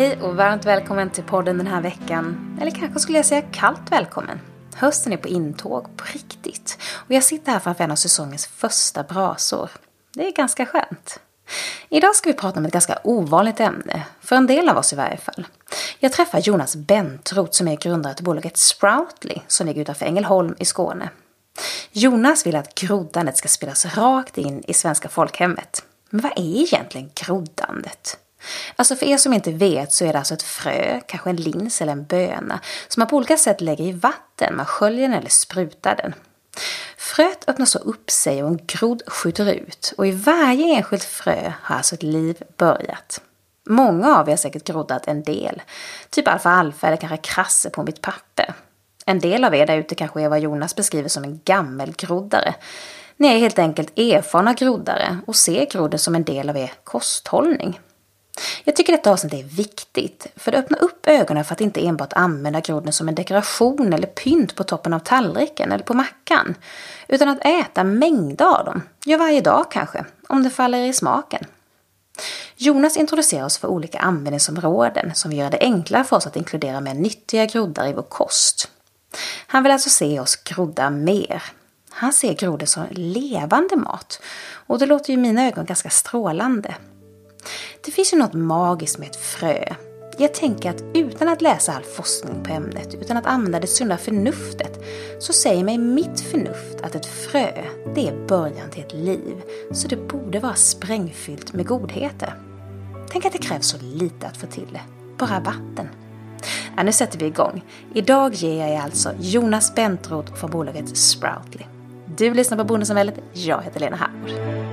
Hej och varmt välkommen till podden den här veckan. Eller kanske skulle jag säga kallt välkommen. Hösten är på intåg, på riktigt. Och jag sitter här framför en av säsongens första brasor. Det är ganska skönt. Idag ska vi prata om ett ganska ovanligt ämne, för en del av oss i varje fall. Jag träffar Jonas Bentroth som är grundare till bolaget Sproutly som ligger utanför Ängelholm i Skåne. Jonas vill att groddandet ska spelas rakt in i svenska folkhemmet. Men vad är egentligen groddandet? Alltså för er som inte vet så är det alltså ett frö, kanske en lins eller en böna, som man på olika sätt lägger i vatten, man sköljer den eller sprutar den. Fröet öppnar så upp sig och en grodd skjuter ut och i varje enskilt frö har alltså ett liv börjat. Många av er har säkert groddat en del, typ alfalfa eller kanske krasse på mitt papper. En del av er där ute kanske är vad Jonas beskriver som en gammelgroddare. Ni är helt enkelt erfarna groddare och ser grodden som en del av er kosthållning. Jag tycker detta avsnitt är viktigt, för det öppnar upp ögonen för att inte enbart använda grodden som en dekoration eller pynt på toppen av tallriken eller på mackan, utan att äta mängder av dem, ja varje dag kanske, om det faller i smaken. Jonas introducerar oss för olika användningsområden som vill göra det enklare för oss att inkludera mer nyttiga groddar i vår kost. Han vill alltså se oss grodda mer. Han ser grodor som levande mat och det låter ju i mina ögon ganska strålande. Det finns ju något magiskt med ett frö. Jag tänker att utan att läsa all forskning på ämnet, utan att använda det sunda förnuftet, så säger mig mitt förnuft att ett frö, det är början till ett liv. Så det borde vara sprängfyllt med godheter. Tänk att det krävs så lite att få till det. Bara vatten. Ja, nu sätter vi igång. Idag ger jag er alltså Jonas Bentroth från bolaget Sproutly. Du lyssnar på Bondesamhället. Jag heter Lena Hammar.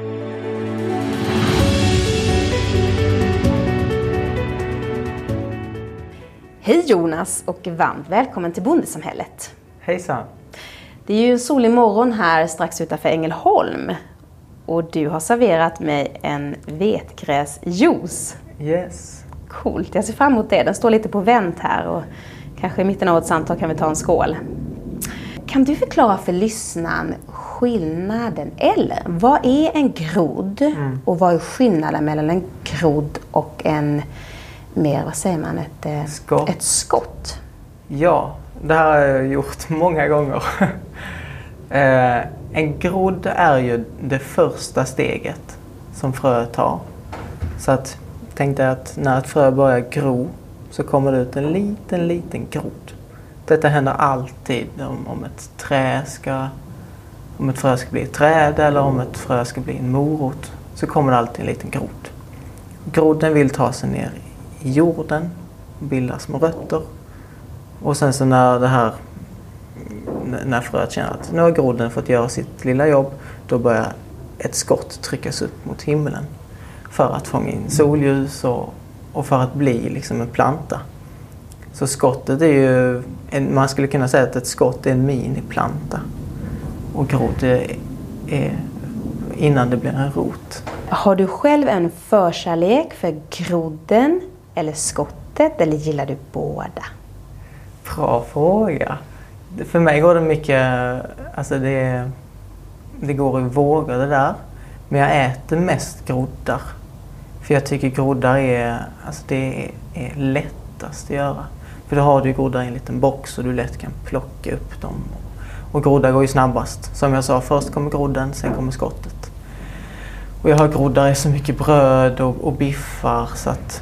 Hej Jonas och varmt välkommen till Bondesamhället. Hejsan. Det är ju en solig morgon här strax utanför Ängelholm. Och du har serverat mig en vetgräsjuice. Yes. Coolt, jag ser fram emot det. Den står lite på vänt här och kanske i mitten av vårt samtal kan vi ta en skål. Kan du förklara för lyssnaren skillnaden, eller vad är en grodd mm. och vad är skillnaden mellan en grodd och en mer, vad säger man, ett eh, skott. ett skott? Ja, det här har jag gjort många gånger. Eh, en grodd är ju det första steget som fröet tar. Så att tänk dig att när ett frö börjar gro så kommer det ut en liten, liten grodd. Detta händer alltid om, om ett trä ska om ett frö ska bli ett träd eller om ett frö ska bli en morot så kommer det alltid en liten grodd. Grodden vill ta sig ner i jorden, bildar små rötter. Och sen så när det här när fröet känner att nu har grodden fått göra sitt lilla jobb, då börjar ett skott tryckas upp mot himlen för att fånga in solljus och, och för att bli liksom en planta. Så skottet är ju, en, man skulle kunna säga att ett skott är en miniplanta. Och grodd är, är innan det blir en rot. Har du själv en förkärlek för grodden eller skottet eller gillar du båda? Bra fråga. För mig går det mycket, alltså det, det går i vågor det där. Men jag äter mest groddar. För jag tycker groddar är, alltså det är, lättast att göra. För då har du groddar i en liten box och du lätt kan plocka upp dem. Och groddar går ju snabbast. Som jag sa, först kommer grodden, sen kommer skottet. Och jag har groddar i så mycket bröd och, och biffar så att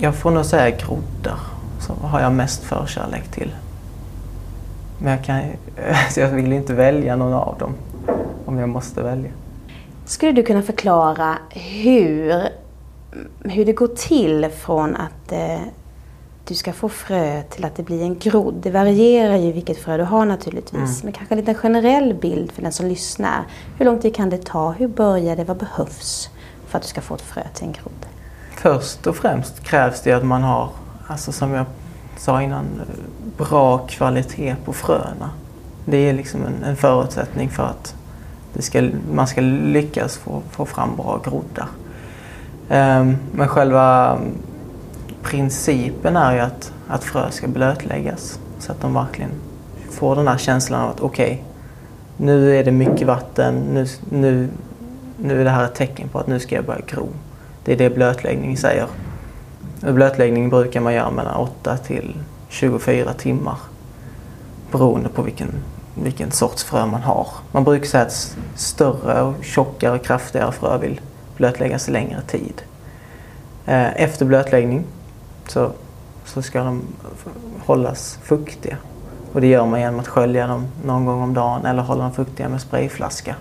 jag får nog säga groddar. Så har jag mest förkärlek till. Men jag, kan, jag vill inte välja någon av dem om jag måste välja. Skulle du kunna förklara hur, hur det går till från att eh, du ska få frö till att det blir en grodd? Det varierar ju vilket frö du har naturligtvis. Mm. Men kanske en liten generell bild för den som lyssnar. Hur lång tid kan det ta? Hur börjar det? Vad behövs för att du ska få ett frö till en grodd? Först och främst krävs det att man har, alltså som jag sa innan, bra kvalitet på fröna. Det är liksom en, en förutsättning för att ska, man ska lyckas få, få fram bra groddar. Um, men själva principen är ju att, att frö ska blötläggas så att de verkligen får den här känslan av att okej, okay, nu är det mycket vatten, nu, nu, nu är det här ett tecken på att nu ska jag börja gro. Det är det blötläggning säger. Blötläggning brukar man göra mellan 8 till 24 timmar. Beroende på vilken, vilken sorts frö man har. Man brukar säga att större, och tjockare och kraftigare frö vill blötläggas längre tid. Eh, efter blötläggning så, så ska de hållas fuktiga. Och det gör man genom att skölja dem någon gång om dagen eller hålla dem fuktiga med sprayflaska.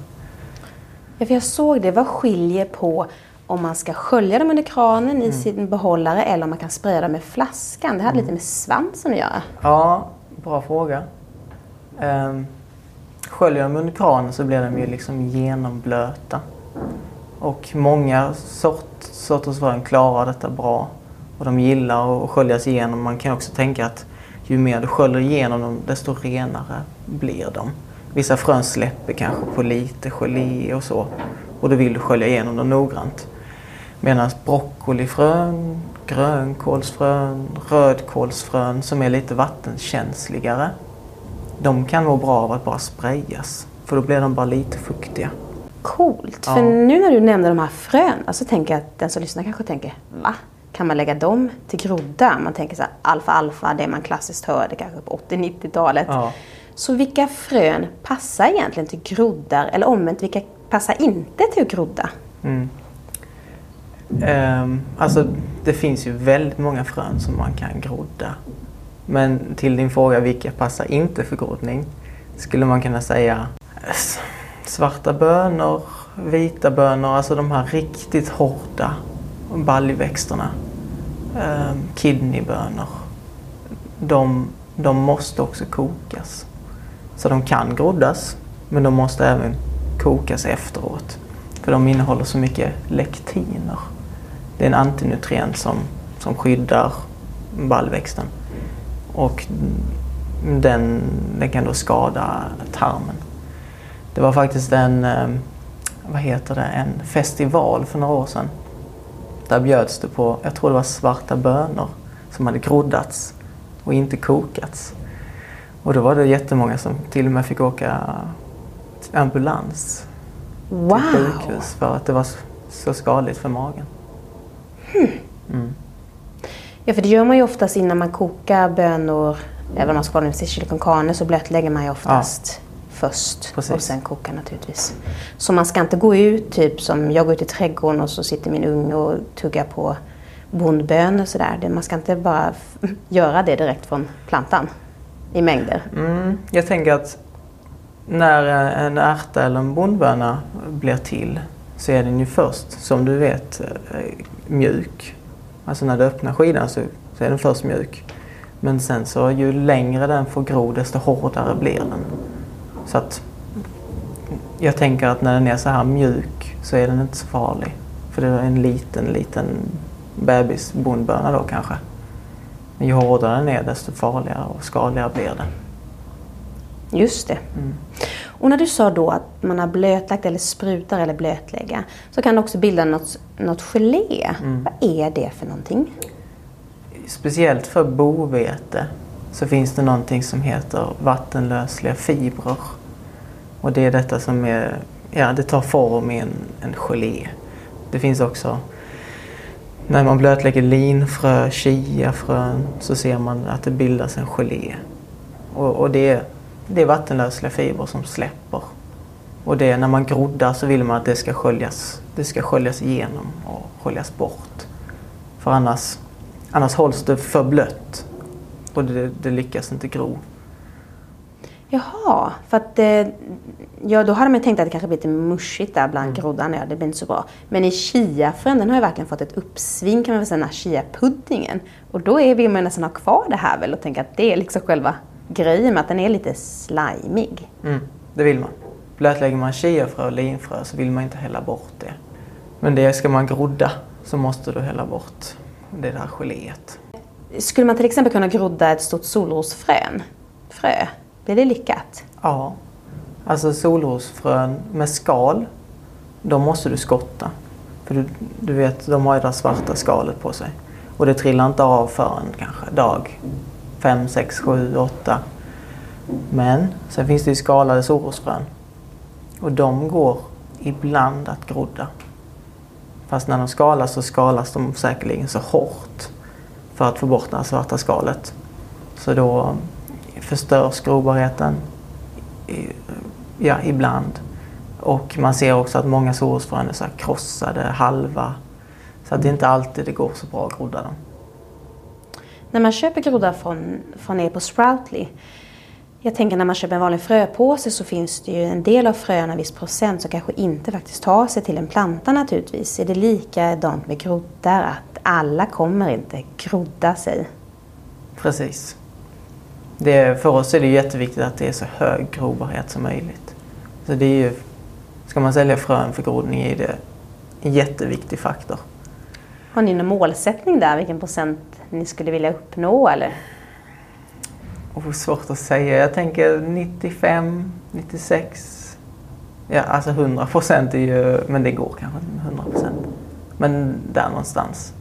Ja, för jag såg det. Vad skiljer på om man ska skölja dem under kranen i sin behållare eller om man kan spraya dem med flaskan? Det hade lite med svansen att göra. Ja, bra fråga. Um, sköljer dem under kranen så blir de ju liksom genomblöta. Och många sort, sorters frön klarar detta bra. Och de gillar att sköljas igenom. Man kan också tänka att ju mer du sköljer igenom dem desto renare blir de. Vissa frön släpper kanske på lite gelé och så. Och då vill du skölja igenom dem noggrant. Medan broccolifrön, grönkålsfrön, rödkålsfrön som är lite vattenkänsligare. De kan må bra av att bara sprayas. För då blir de bara lite fuktiga. Coolt. Ja. För nu när du nämnde de här fröna så tänker jag att den som lyssnar kanske tänker va? Kan man lägga dem till groddar? Man tänker så här alfa-alfa, det man klassiskt hörde kanske på 80-90-talet. Ja. Så vilka frön passar egentligen till groddar? Eller omvänt, vilka passar inte till att grodda? Mm. Um, alltså det finns ju väldigt många frön som man kan grodda. Men till din fråga vilka passar inte för groddning skulle man kunna säga svarta bönor, vita bönor, alltså de här riktigt hårda baljväxterna. Um, kidneybönor. De, de måste också kokas. Så de kan groddas men de måste även kokas efteråt. För de innehåller så mycket lektiner. Det är en antinutrient som, som skyddar baljväxten. Och den, den kan då skada tarmen. Det var faktiskt en, eh, vad heter det, en festival för några år sedan. Där bjöds det på, jag tror det var svarta bönor som hade groddats och inte kokats. Och då var det jättemånga som till och med fick åka ambulans Wow! till sjukhus för att det var så- så skadligt för magen. Ja, för det gör man ju oftast innan man kokar bönor. Även om man ska ha dem till chili con carne så blötlägger man ju oftast först. Precis. Och sen kokar naturligtvis. Så man ska inte gå ut, typ som jag går ut i trädgården och så sitter min unge och tuggar på bondbönor och sådär. Man ska inte bara göra det direkt från plantan i mängder. Mm, jag tänker att när en ärta eller en bondböna blir till så är den ju först, som du vet, eh, mjuk. Alltså när du öppnar skidan så, så är den först mjuk. Men sen så ju längre den får gro desto hårdare blir den. Så att jag tänker att när den är så här mjuk så är den inte så farlig. För det är en liten, liten bebisbondböna då kanske. Men ju hårdare den är desto farligare och skadligare blir den. Just det. Och när du sa då att man har blötlagt eller sprutar eller blötlägga så kan det också bilda något, något gelé. Vad är det för någonting? Speciellt för bovete så finns det någonting som heter vattenlösliga fibrer. Och det är detta som är, ja det tar form i en, en gelé. Det finns också, när man blötlägger linfrö, chiafrön så ser man att det bildas en gelé. Och, och det, det är vattenlösliga fibrer som släpper. Och det, när man groddar så vill man att det ska sköljas, det ska sköljas igenom och sköljas bort. För annars, annars hålls det för blött och det, det lyckas inte gro. Jaha, för att eh, ja, då hade man tänkt att det kanske blir lite mushigt där bland groddarna. Ja, det blir inte så bra. Men i chiafrön, den har ju verkligen fått ett uppsving kan man väl säga, den här chiapuddingen. Och då är, vill man nästan ha kvar det här väl och tänka att det är liksom själva grejen med att den är lite slimig. Mm, det vill man. Blötlägger man chiafrö och linfrö så vill man inte hälla bort det. Men det ska man grodda så måste du hälla bort det där geléet. Skulle man till exempel kunna grodda ett stort solrosfrön? Frö? Blir det lyckat? Ja, alltså solrosfrön med skal, de måste du skotta. För du, du vet, de har ju det där svarta skalet på sig. Och det trillar inte av förrän kanske dag 5, 6, 7, 8. Men sen finns det ju skalade solrosfrön. Och de går ibland att grodda. Fast när de skalas så skalas de säkerligen så hårt för att få bort det här svarta skalet. Så då förstörs grobarheten ja, ibland. Och man ser också att många solrosfrön är så här krossade halva. Så att det är inte alltid det går så bra att grodda dem. När man köper groddar från, från er på Sproutly. Jag tänker när man köper en vanlig fröpåse så finns det ju en del av fröna, en viss procent, som kanske inte faktiskt tar sig till en planta naturligtvis. Är det likadant med groddar? Att alla kommer inte grodda sig? Precis. Det, för oss är det jätteviktigt att det är så hög grobarhet som möjligt. Så det är ju, ska man sälja frön för grodning är det en jätteviktig faktor. Har ni någon målsättning där, vilken procent ni skulle vilja uppnå eller? Oh, svårt att säga. Jag tänker 95, 96. Ja, alltså 100 procent är ju, men det går kanske inte med 100 procent. Men där någonstans.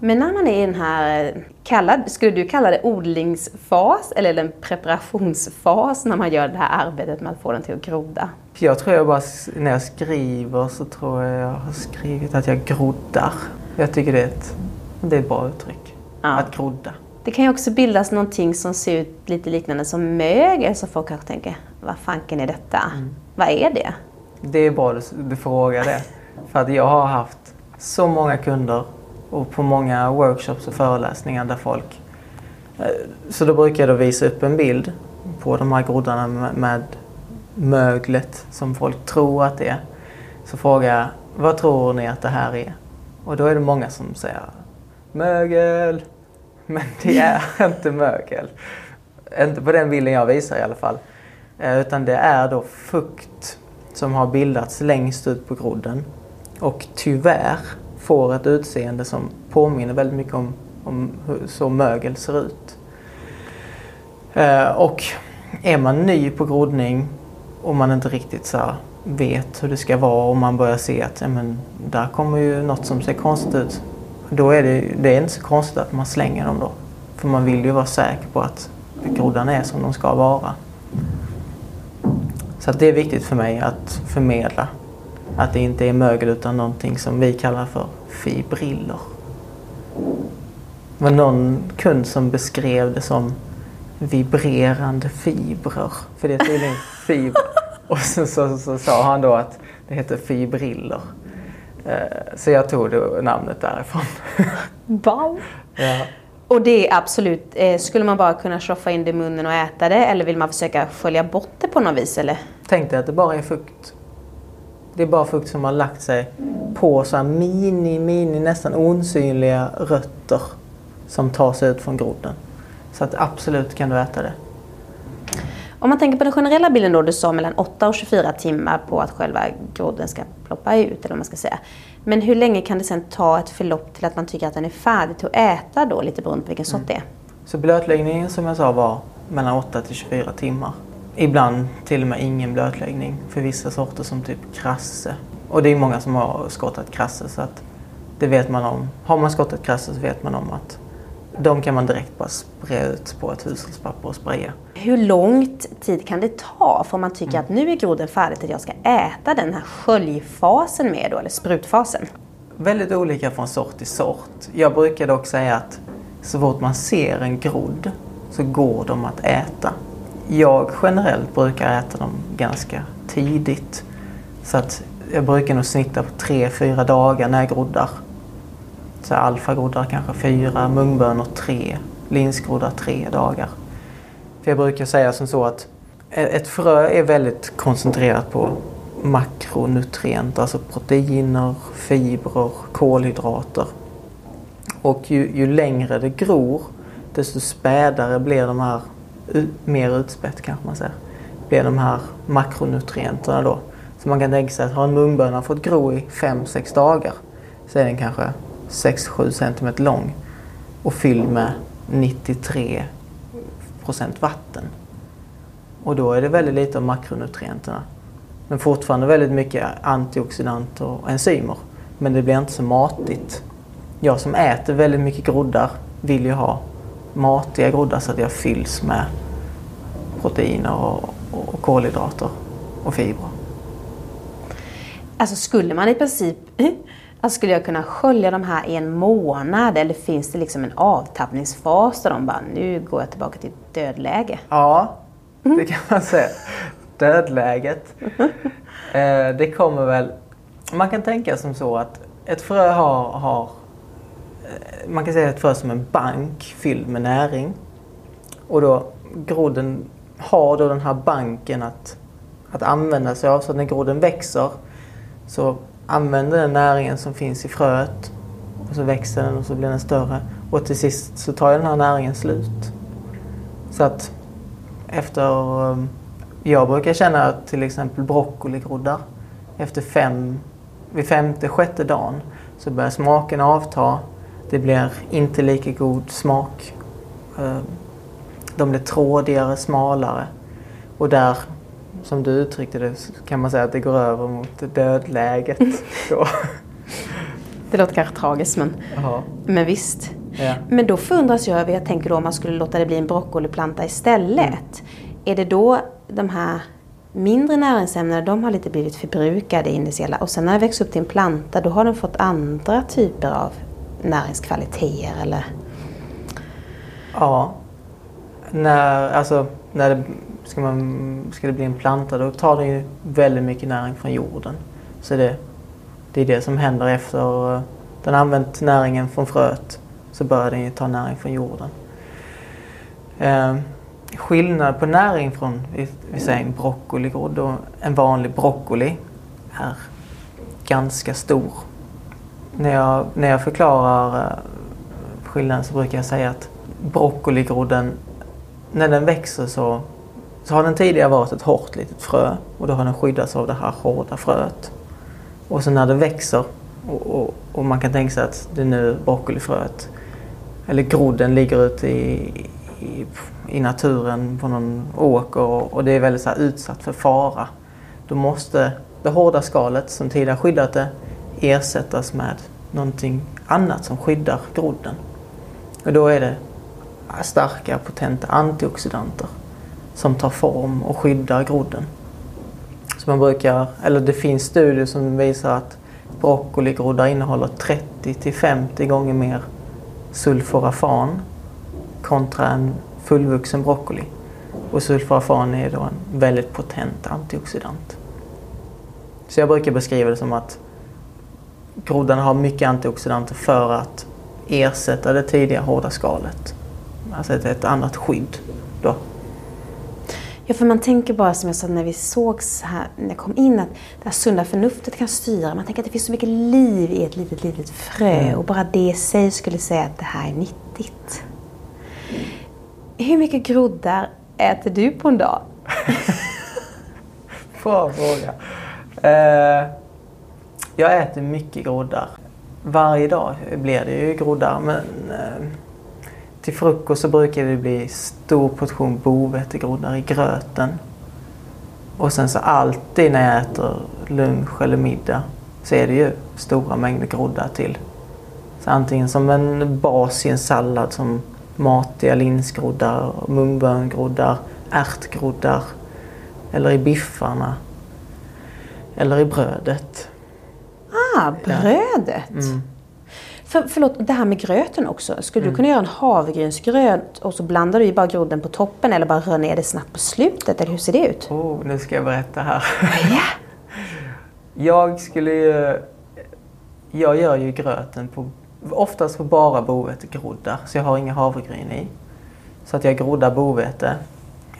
Men när man är i den här, kallad, skulle du kalla det odlingsfas eller den preparationsfas när man gör det här arbetet med att få den till att groda? Jag tror jag bara, när jag skriver så tror jag jag har skrivit att jag groddar. Jag tycker det är ett, det är ett bra uttryck. Ja. Att grodda. Det kan ju också bildas någonting som ser ut lite liknande som mögel så folk kanske tänker, vad fanken är detta? Vad är det? Det är bra att du frågar det. För att jag har haft så många kunder och på många workshops och föreläsningar där folk... eh, Så då brukar jag då visa upp en bild på de här groddarna med- med möglet som folk tror att det är. Så frågar jag, vad tror ni att det här är? Och då är det många som säger mögel. Men det är inte mögel. Inte på den bilden jag visar i alla fall. Eh, Utan det är då fukt som har bildats längst ut på grodden. Och tyvärr får ett utseende som påminner väldigt mycket om, om hur så mögel ser ut. Eh, Och är man ny på groddning och man inte riktigt så vet hur det ska vara och man börjar se att men, där kommer ju något som ser konstigt ut. Då är det, det är inte så konstigt att man slänger dem då. För man vill ju vara säker på att groddarna är som de ska vara. Så att det är viktigt för mig att förmedla att det inte är mögel utan någonting som vi kallar för fibriller. Det var någon kund som beskrev det som vibrerande fibrer. För det är tydligen fibrer. Och så, så, så sa han då att det heter fibriller. Eh, Så jag tog det namnet därifrån. Wow! ja. Och det är absolut, eh, skulle man bara kunna tjoffa in det i munnen och äta det eller vill man försöka skölja bort det på något vis eller? Tänk dig att det bara är fukt. Det är bara fukt som har lagt sig på så här mini, mini, nästan osynliga rötter som tar sig ut från grodden. Så att absolut kan du äta det. Om man tänker på den generella bilden då, du sa mellan 8 och 24 timmar på att själva grodden ska ploppa ut eller vad man ska säga. Men hur länge kan det sen ta ett förlopp till att man tycker att den är färdig till att äta då, lite beroende på vilken sort det är? Mm. Så blötläggningen som jag sa var mellan 8 till 24 timmar. Ibland till och med ingen blötläggning för vissa sorter som typ krasse. Och det är många som har skottat krasse så att det vet man om. Har man skottat krasse så vet man om att de kan man direkt bara spraya ut på ett hushållspapper och spraya. Hur lång tid kan det ta för man tycker att nu är grodden färdig att jag ska äta den här sköljfasen med då, eller sprutfasen? Väldigt olika från sort till sort. Jag brukar dock säga att så fort man ser en grodd så går de att äta. Jag generellt brukar äta dem ganska tidigt. Så att jag brukar nog snitta på 3-4 dagar när jag groddar. Så alfagroddar kanske fyra, mungbönor tre, linsgroddar tre dagar. För jag brukar säga som så att ett frö är väldigt koncentrerat på makronutrienter, alltså proteiner, fibrer, kolhydrater. Och ju, ju längre det gror, desto spädare blir de här, mer utspätt kanske man säger, blir de här makronutrienterna då. Så man kan tänka sig att har en mungböna fått gro i 5-6 dagar så är den kanske 6-7 cm lång och fylld med 93 procent vatten. Och då är det väldigt lite av makronutrienterna. Men fortfarande väldigt mycket antioxidanter och enzymer. Men det blir inte så matigt. Jag som äter väldigt mycket groddar vill ju ha matiga groddar så att jag fylls med proteiner och, och kolhydrater och fibrer. Alltså skulle man i princip Alltså, skulle jag kunna skölja de här i en månad eller finns det liksom en avtappningsfas där de bara, nu går jag tillbaka till dödläge? Ja, det kan man säga. Dödläget. Eh, det kommer väl... Man kan tänka som så att ett frö har, har... eh, Man kan säga ett frö som en bank fylld med näring. Och då grodden har då den här banken att, att använda sig av. Så när grodden växer så använder den näringen som finns i fröet. Och så växer den och så blir den större. Och till sist så tar den här näringen slut. Så att efter... Um, jag brukar känna att till exempel broccoligroddar efter fem, vid femte, sjätte dagen så börjar smaken avta. Det blir inte lika god smak. Um, de blir trådigare, smalare. Och där, som du uttryckte det, kan man säga att det går över mot dödläget. Då. Det låter kanske tragiskt men, men visst. Ja. Men då förundras jag över, jag tänker då om man skulle låta det bli en broccoliplanta istället. Är det då de här mindre näringsämnena, de har lite blivit förbrukade initiala och sen när det växer upp till en planta då har den fått andra typer av näringskvaliteter eller? Ja. När, alltså, när det, ska, man, ska det bli en planta då tar den ju väldigt mycket näring från jorden. Så det, det är det som händer efter eh, den har använt näringen från fröet så börjar den ju ta näring från jorden. Eh, skillnad på näring från vi, vi säger en broccoligrodd och en vanlig broccoli är ganska stor. När jag, när jag förklarar eh, skillnaden så brukar jag säga att broccoligrodden, när den växer så, så har den tidigare varit ett hårt litet frö och då har den skyddats av det här hårda fröet. Och sen när det växer och, och, och man kan tänka sig att det är nu broccolifröet eller grodden ligger ute i, i, i naturen på någon åker och, och det är väldigt så här utsatt för fara. Då måste det hårda skalet som tidigare skyddat det ersättas med någonting annat som skyddar grodden. Och då är det starka potenta antioxidanter som tar form och skyddar grodden. Så man brukar, eller det finns studier som visar att broccoligroddar innehåller 30 till 50 gånger mer sulforafan kontra en fullvuxen broccoli. Och sulforafan är då en väldigt potent antioxidant. Så jag brukar beskriva det som att groddan har mycket antioxidanter för att ersätta det tidigare hårda skalet. Alltså ett, ett annat skydd då. Ja, för man tänker bara som jag sa när vi sågs här, när jag kom in, att det här sunda förnuftet kan styra. Man tänker att det finns så mycket liv i ett litet, litet frö och bara det i sig skulle säga att det här är nyttigt. Hur mycket groddar äter du på en dag? Bra fråga. Eh, jag äter mycket groddar. Varje dag blir det ju groddar men eh, till frukost så brukar det bli stor portion bovetegroddar i gröten. Och sen så alltid när jag äter lunch eller middag så är det ju stora mängder groddar till. Så antingen som en bas i en sallad som matiga linsgroddar, mungböngroddar, ärtgroddar eller i biffarna. Eller i brödet. Ah, brödet! Mm. För, förlåt, det här med gröten också. Skulle du kunna göra en havregrynsgröt och så blandar du i bara grodden på toppen eller bara rör ner det snabbt på slutet? Eller hur ser det ut? Oh, nu ska jag berätta här. Ja. Jag skulle ju... Jag gör ju gröten på, oftast på bara bovetegroddar, så jag har inga havregryn i. Så att jag groddar bovete.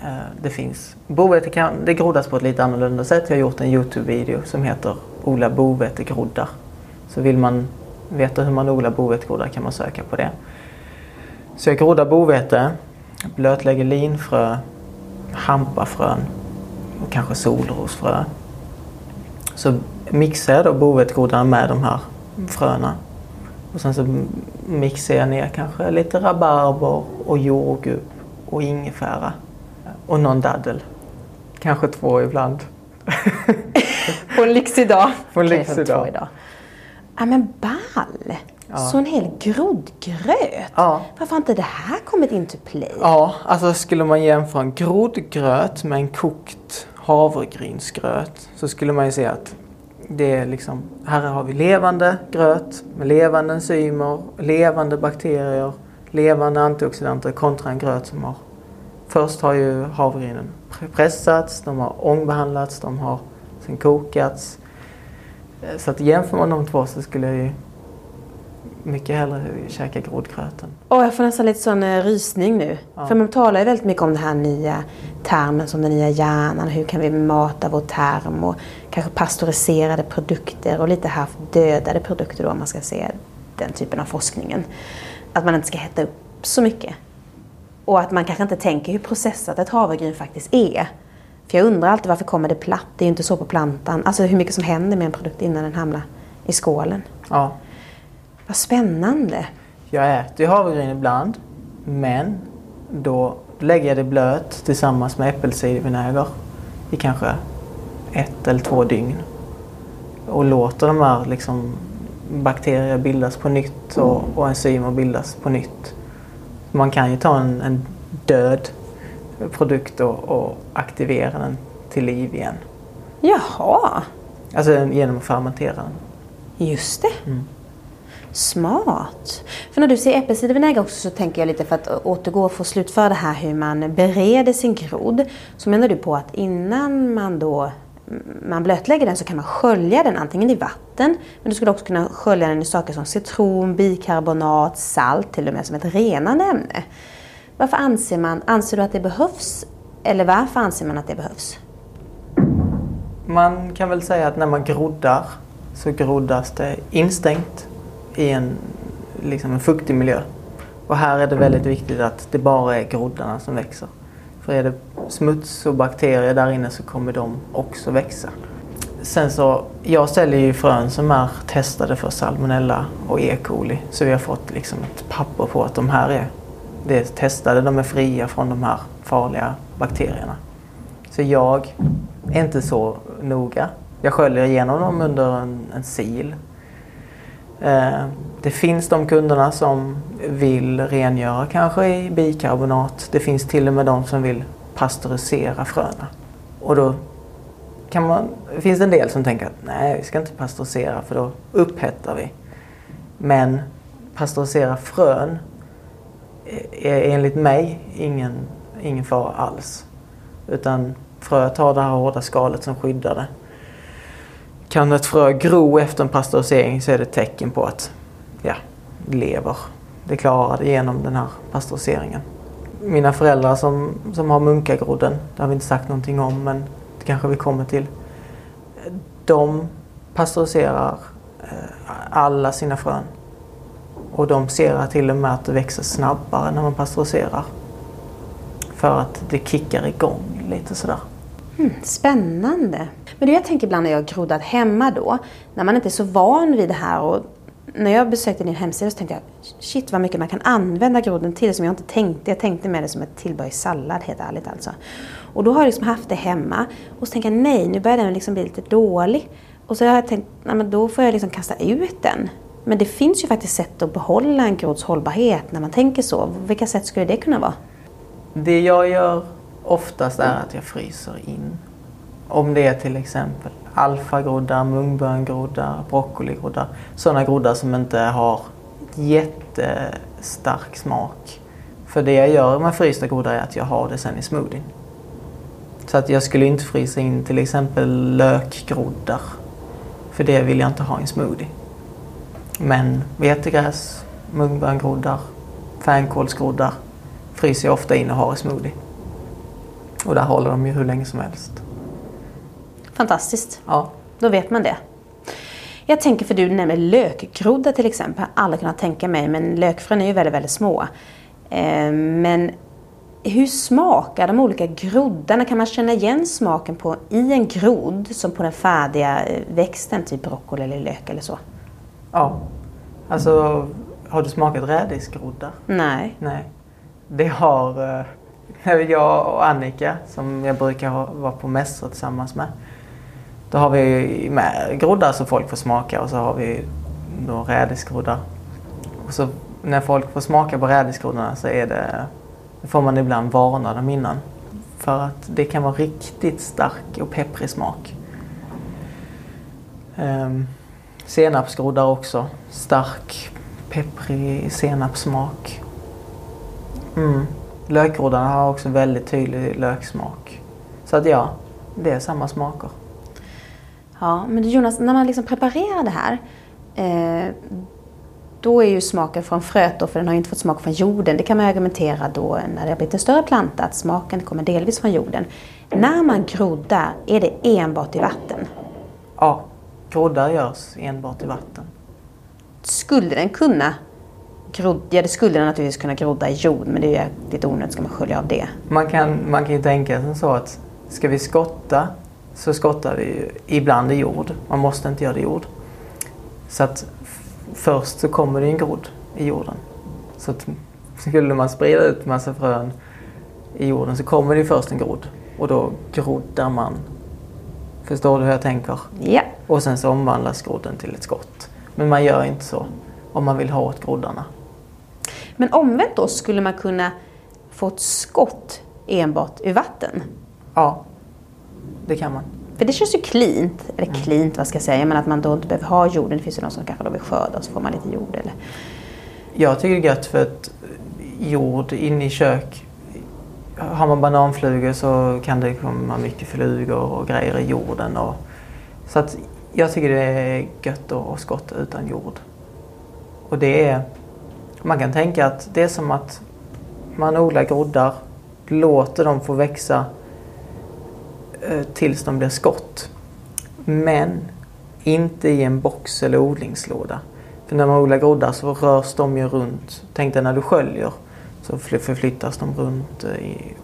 Eh, Det finns. Bovete kan, det groddas på ett lite annorlunda sätt. Jag har gjort en Youtube-video som heter Odla bovetegroddar. Så vill man veta hur man odlar bovetegroddar kan man söka på det. Jag groddar bovete, blötlägger linfrö, hampafrön och kanske solrosfrö. Så mixar jag då bovetegroddarna med de här fröna. Och sen så mixar jag ner kanske lite rabarber och jordgubb och ingefära. Och någon daddel. Kanske två ibland. På en lyxig dag. På en lyxig dag. Ja men ball! Så en hel groddgröt? Ja. Varför har inte det här kommit into play? Ja, alltså skulle man jämföra en groddgröt med en kokt havregrynsgröt så skulle man ju se att det är liksom, här har vi levande gröt med levande enzymer, levande bakterier, levande antioxidanter kontra en gröt som har Först har ju havregrynen pressats, de har ångbehandlats, de har sen kokats. Eh, så att jämför man de två så skulle jag ju mycket hellre käka grodgröten. Oh, jag får nästan lite sån uh, rysning nu. Ja. För man talar ju väldigt mycket om den här nya termen som den nya hjärnan. Hur kan vi mata vår term och kanske pasteuriserade produkter och lite halvt dödade produkter då om man ska se den typen av forskningen. Att man inte ska hetta upp så mycket. Och att man kanske inte tänker hur processat ett havregryn faktiskt är. För jag undrar alltid varför kommer det platt? Det är ju inte så på plantan. Alltså hur mycket som händer med en produkt innan den hamnar i skålen. Ja. Vad spännande. Jag äter havregryn ibland. Men då lägger jag det blöt tillsammans med äppelcidervinäger i kanske ett eller två dygn. Och låter de här liksom, bakterier bildas på nytt och, och enzymer bildas på nytt. Man kan ju ta en, en död produkt och, och, aktivera den till liv igen. Jaha! Alltså genom att fermentera den. Just det. Mm. Smart. För när du säger äppelcidervinäger också så tänker jag lite för att återgå och få slutföra det här hur man bereder sin grod. Så menar du på att innan man då man blötlägger den så kan man skölja den antingen i vatten, men du skulle också kunna skölja den i saker som citron, bikarbonat, salt till och med som ett renande ämne. Varför anser man, anser du att det behövs? Eller varför anser man att det behövs? Man kan väl säga att när man groddar så groddas det instängt i en, liksom en fuktig miljö. Och här är det väldigt viktigt att det bara är groddarna som växer. För är det smuts och bakterier där inne så kommer de också växa. Sen så, jag säljer ju frön som är testade för salmonella och E. coli. Så vi har fått liksom ett papper på att de här är, det är testade, de är fria från de här farliga bakterierna. Så jag är inte så noga. Jag sköljer igenom dem under en, en sil. Eh, det finns de kunderna som vill rengöra kanske i bikarbonat. Det finns till och med de som vill pasteurisera fröna. Och då kan man, finns det en del som tänker att nej, vi ska inte pasteurisera för då upphettar vi. Men pasteurisera frön Eh, är enligt mig ingen, ingen fara alls. Utan fröet har det här hårda skalet som skyddar det. Kan ett frö gro efter en pasteurisering så är det ett tecken på att ja, det lever. Det klarar det genom den här pasteuriseringen. Mina föräldrar som, som har munkagrodden, det har vi inte sagt någonting om men det kanske vi kommer till. De pasteuriserar eh, alla sina frön. Och de ser till och med att det växer snabbare när man pasteuriserar. För att det kickar igång lite sådär. Mm, spännande. Men det jag tänker ibland när jag har groddat hemma då, när man inte är så van vid det här och när jag besökte din hemsida så tänkte jag shit vad mycket man kan använda groden till som jag inte tänkte. Jag tänkte med det som ett tillbehör i sallad helt ärligt alltså. Och då har jag liksom haft det hemma och så tänker jag nej nu börjar den liksom bli lite dålig. Och så har jag tänkt nej, men då får jag liksom kasta ut den. Men det finns ju faktiskt sätt att behålla en grods hållbarhet när man tänker så. Vilka sätt skulle det kunna vara? Det jag gör oftast är att jag fryser in. Om det är till exempel alfagroddar, mungböngroddar, broccoligroddar. Sådana groddar som inte har jättestark smak. För det jag gör med frysta groddar är att jag har det sen i smoothien. Så att jag skulle inte frysa in till exempel lökgroddar. För det vill jag inte ha i en smoothie. Men vetegräs, mungböngroddar, fänkålsgroddar fryser jag ofta in och har i smoothie. Och där håller de ju hur länge som helst. Fantastiskt. Ja. Då vet man det. Jag tänker för du nämner lökgroddar till exempel. Jag har aldrig kunnat tänka mig men lökfrön är ju väldigt, väldigt små. Eh, men hur smakar de olika groddarna? Kan man känna igen smaken på i en grod som på den färdiga eh, växten, typ broccoli eller lök eller så? Ja. Alltså, har du smakat rädisgroddar? Nej. Nej. Det har eh, jag och Annika som jag brukar vara på mässor tillsammans med. Då har vi med groddar så folk får smaka och så har vi då rädisgroddar. Och så när folk får smaka på rädisgroddarna så är det, får man ibland varna dem innan. För att det kan vara riktigt stark och pepprig smak. Um, senapsgroddar också. Stark pepprig senapssmak. Mm. Lökgroddarna har också väldigt tydlig löksmak. Så att ja, det är samma smaker. Ja, men Jonas, när man liksom preparerar det här eh, då är ju smaken från fröet då, för den har ju inte fått smak från jorden. Det kan man argumentera då när det har blivit en större planta, att smaken kommer delvis från jorden. När man groddar, är det enbart i vatten? Ja, groddar görs enbart i vatten. Skulle den kunna grodda, ja det skulle den naturligtvis kunna grodda i jord, men det är ju lite onödigt, ska man skölja av det? Man kan, man kan ju tänka sig så att ska vi skotta så skottar vi ju ibland i jord. Man måste inte göra det i jord. Så att först så kommer det en grodd i jorden. Så att skulle man sprida ut massa frön i jorden så kommer det först en grodd och då groddar man. Förstår du hur jag tänker? Ja. Och sen så omvandlas grodden till ett skott. Men man gör inte så om man vill ha åt groddarna. Men omvänt då, skulle man kunna få ett skott enbart ur vatten? Ja, det kan man. För det känns ju cleant, eller mm. cleant vad ska jag säga, men att man då inte behöver ha jorden. Det finns ju någon som kanske då vill skörda och så får man lite jord eller... Jag tycker det är gött för att jord inne i kök har man bananflugor så kan det komma mycket flugor och grejer i jorden. Och, så att jag tycker det är gött att skotta utan jord. Och det är, man kan tänka att det är som att man odlar groddar, låter dem få växa eh, tills de blir skott. Men inte i en box eller odlingslåda. För när man odlar groddar så rörs de ju runt. Tänk dig när du sköljer så förflyttas de runt. Eh, I,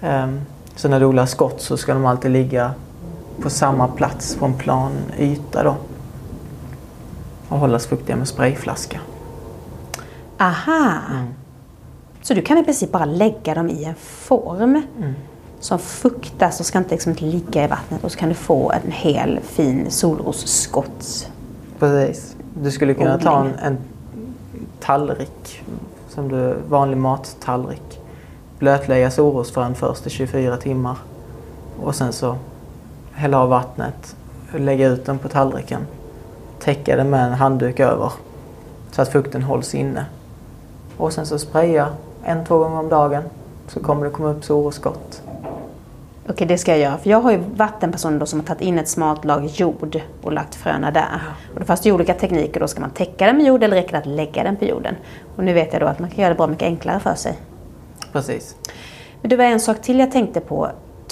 ehm, så när du odlar skott så ska de alltid ligga på samma plats på en plan yta då. Och hållas fuktiga med sprayflaska. Aha! Mm. Så du kan i princip bara lägga dem i en form. Mm som fuktas och ska inte liksom ligga i vattnet och så kan du få en hel fin solrosskotts. Precis. Du skulle kunna odling. ta en, en tallrik, som du, vanlig mattallrik. Blötlägga solrosfrön först i 24 timmar och sen så hälla av vattnet, lägga ut den på tallriken, täcka den med en handduk över så att fukten hålls inne. Och sen så spraya en, två gånger om dagen så kommer det komma upp solrosskott. Okej, det ska jag göra. För jag har ju varit en person som har tagit in ett smalt lag jord och lagt fröna där. Ja. Och då fanns det olika tekniker. Då ska man täcka den med jord eller räcker det att lägga den på jorden? Och nu vet jag då att man kan göra det bra mycket enklare för sig. Precis. Men det var en sak till jag tänkte på.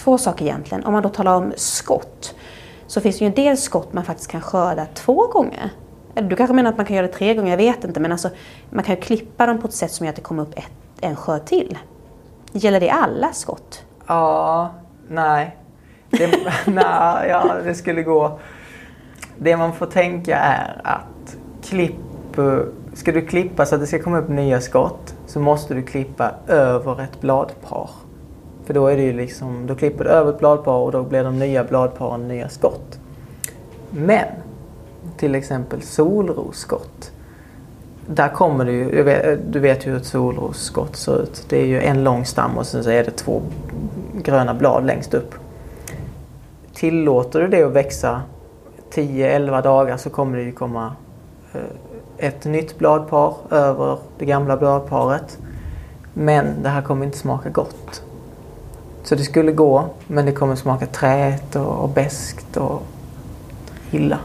Två saker egentligen. Om man då talar om skott. Så finns det ju en del skott man faktiskt kan skörda två gånger. Eller du kanske menar att man kan göra det tre gånger, jag vet inte. Men alltså, man kan ju klippa dem på ett sätt som gör att det kommer upp ett, en skörd till. Gäller det alla skott? Ja, Nej. Det, nej, ja, det skulle gå. Det man får tänka är att klipp, ska du klippa så att det ska komma upp nya skott så måste du klippa över ett bladpar. För då är det ju liksom, då klipper du över ett bladpar och då blir de nya bladparen nya skott. Men till exempel solrosskott. Där kommer det ju, du vet ju hur ett solrosskott ser ut. Det är ju en lång stam och sen så är det två gröna blad längst upp. Tillåter du det att växa 10-11 dagar så kommer det ju komma eh, ett nytt bladpar över det gamla bladparet. Men det här kommer inte smaka gott. Så det skulle gå, men det kommer smaka träigt och, och beskt och illa.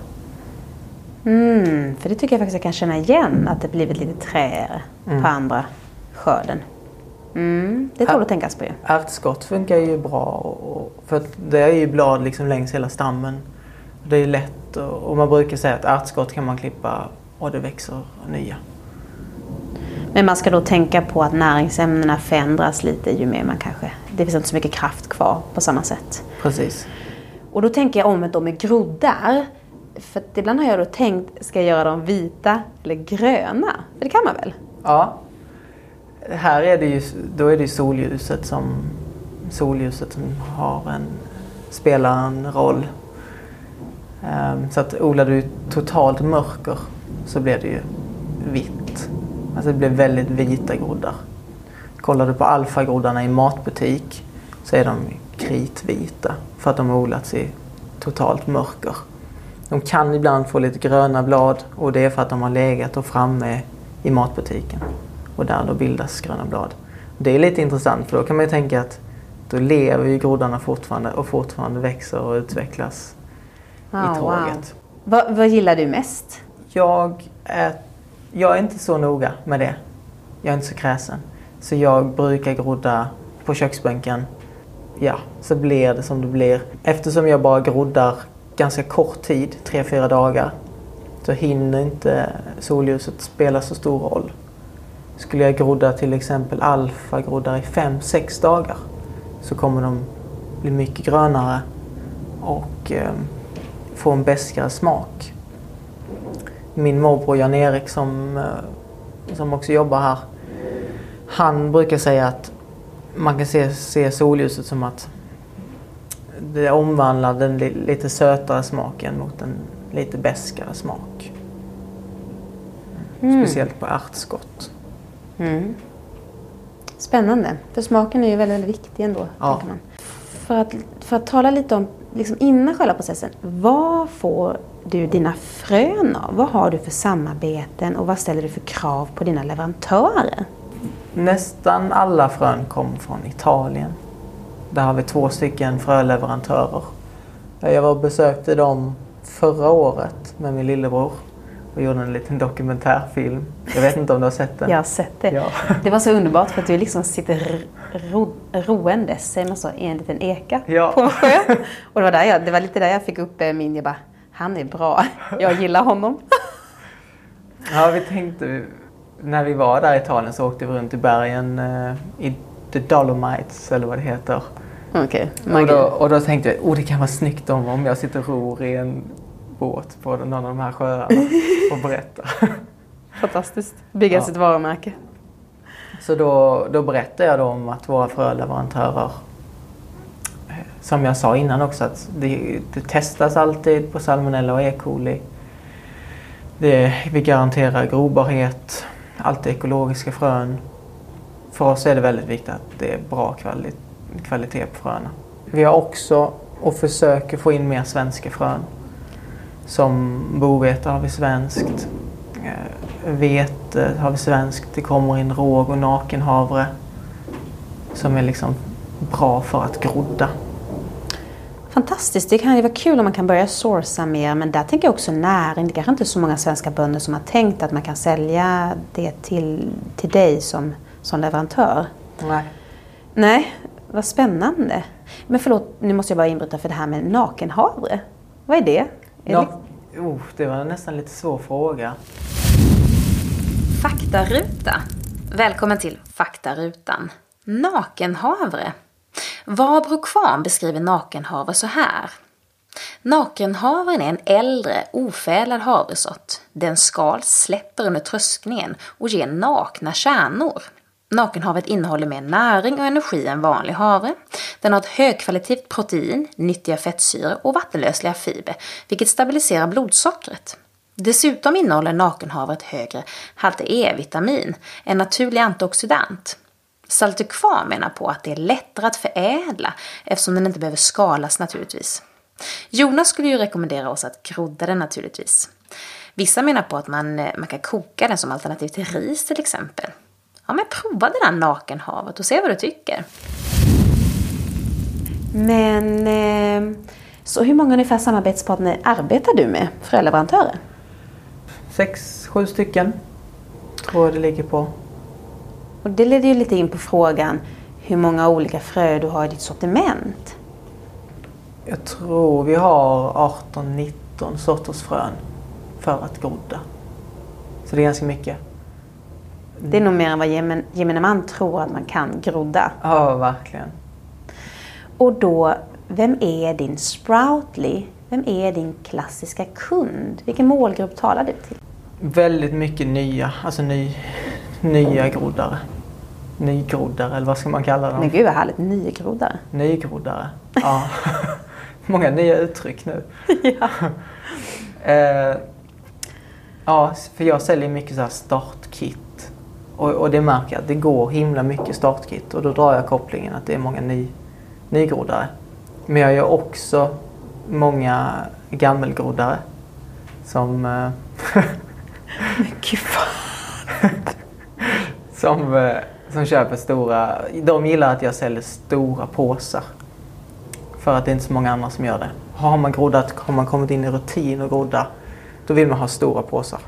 Mm, för det tycker jag faktiskt jag kan känna igen, att det blivit lite trä mm. på andra skörden. Mm, det tål att tänkas på ju. Ärtskott funkar ju bra och, för det är ju blad liksom längs hela stammen. Det är lätt och, och man brukar säga att ärtskott kan man klippa och det växer nya. Men man ska då tänka på att näringsämnena förändras lite ju mer man kanske... Det finns inte så mycket kraft kvar på samma sätt. Precis. Och då tänker jag omvänt då med groddar. För ibland har jag då tänkt, ska jag göra dem vita eller gröna? För det kan man väl? Ja, här är det ju, då är det solljuset som, solljuset som har en, spelar en roll. Um, så att odlar du totalt mörker så blir det ju vitt. Alltså det blir väldigt vita groddar. Kollar du på alfagroddarna i matbutik så är de kritvita för att de har odlats i totalt mörker. De kan ibland få lite gröna blad och det är för att de har legat och framme i matbutiken. Och där då bildas gröna blad. Det är lite intressant för då kan man ju tänka att då lever ju groddarna fortfarande och fortfarande växer och utvecklas Ah, i tåget. Vad, vad gillar du mest? Jag är, jag är inte så noga med det. Jag är inte så kräsen. Så jag brukar grodda på köksbänken. Ja, så blir det som det blir. Eftersom jag bara groddar ganska kort tid, 3-4 dagar, så hinner inte solljuset spela så stor roll. Skulle jag grodda till exempel alfagroddar i 5-6 dagar så kommer de bli mycket grönare och eh, få en beskare smak. Min morbror Jan-Erik som, eh, som också jobbar här, han brukar säga att man kan se, se solljuset som att det omvandlar den li, lite sötare smaken mot en lite beskare smak. Speciellt på ärtskott. Mm. Spännande. För smaken är ju väldigt, väldigt viktig ändå. Ja. man. För, att, för att tala lite om, liksom innan själva processen. Vad får du dina frön av? Vad har du för samarbeten och vad ställer du för krav på dina leverantörer? Nästan alla frön kommer från Italien. Där har vi två stycken fröleverantörer. Jag var och besökte dem förra året med min lillebror och gjorde en liten dokumentärfilm. Jag vet inte om du har sett den? Jag har sett det. Ja. Det var så underbart för att du liksom sitter ro, roendes, säger man så, i en liten eka Ja. på en sjö. Och det var, där jag, det var lite där jag fick upp eh, min, jag bara, han är bra, jag gillar honom. Ja, vi tänkte, när vi var där i Italien så åkte vi runt i bergen eh, i The Dolomites eller vad det heter. Okej, Och då, och då tänkte jag, oh det kan vara snyggt om, om jag sitter och ror i en båt på någon av de här sjöarna och berättar. Fantastiskt. Bygga Ja. sitt varumärke. Så då, då berättade jag då om att våra fröleverantörer, eh, som jag sa innan också, att det, det testas alltid på salmonella och E. coli. Det, vi garanterar grobarhet, alltid ekologiska frön. För oss är det väldigt viktigt att det är bra kvali, kvalitet på fröna. Vi har också och försöker få in mer svenska frön. Som bovete har vi svenskt. Eh, vete har vi svenskt. Det kommer in råg och nakenhavre. Som är liksom bra för att grodda. Fantastiskt. Det kan ju vara kul om man kan börja sourca mer. Men där tänker jag också näring. Det kanske inte är så många svenska bönder som har tänkt att man kan sälja det till, till dig som, som leverantör. Nej. Nej, vad spännande. Men förlåt, nu måste jag bara inbryta för det här med nakenhavre. Vad är det? Är det Ja, oh, det var nästan lite svår fråga. Faktaruta. Välkommen till Faktarutan. Nakenhavre. Varbro Kvarn beskriver nakenhavre så här. Nakenhavren är en äldre, ofädlad havresort. Den skals, släpper under tröskningen och ger nakna kärnor. Nakenhavret innehåller mer näring och energi än vanlig havre. Den har ett högkvalitativt protein, nyttiga fettsyror och vattenlösliga fiber, vilket stabiliserar blodsockret. Dessutom innehåller nakenhavret högre halter E-vitamin, en naturlig antioxidant. Salte Kvar menar på att det är lättare att förädla eftersom den inte behöver skalas naturligtvis. Jonas skulle ju rekommendera oss att grodda den naturligtvis. Vissa menar på att man, eh, man kan koka den som alternativ till ris till exempel. Ja, men prova det där nakenhavet och se vad du tycker. Men eh, så hur många ungefär samarbetspartner arbetar du med? Fröleverantörer? Sex, sju stycken tror jag det ligger på. Och det leder ju lite in på frågan hur många olika frö du har i ditt sortiment. Jag tror vi har 18-19 sorters frön för att grodda. Så det är ganska mycket. Det är nog mer än vad gemen- gemene man tror att man kan grodda. Ja, verkligen. Och då, vem är din Sproutly? Vem är din klassiska kund? Vilken målgrupp talar du till? Väldigt mycket nya, alltså ny, nya groddare. Nygroddare eller vad ska man kalla dem? Men gud vad härligt, nygroddare. Nygroddare. Ja. Många nya uttryck nu. ja. Eh, ja, för jag säljer mycket så här startkit. Och, och det märker jag att det går himla mycket startkit. Och då drar jag kopplingen att det är många ny, nygroddare. Men jag gör också många gammelgroddare. som, eh, Gud fan. Som, eh, som köper stora. De gillar att jag säljer stora påsar. För att det är inte så många andra som gör det. Har man groddat, har man kommit in i rutin och grodda, då vill man ha stora påsar.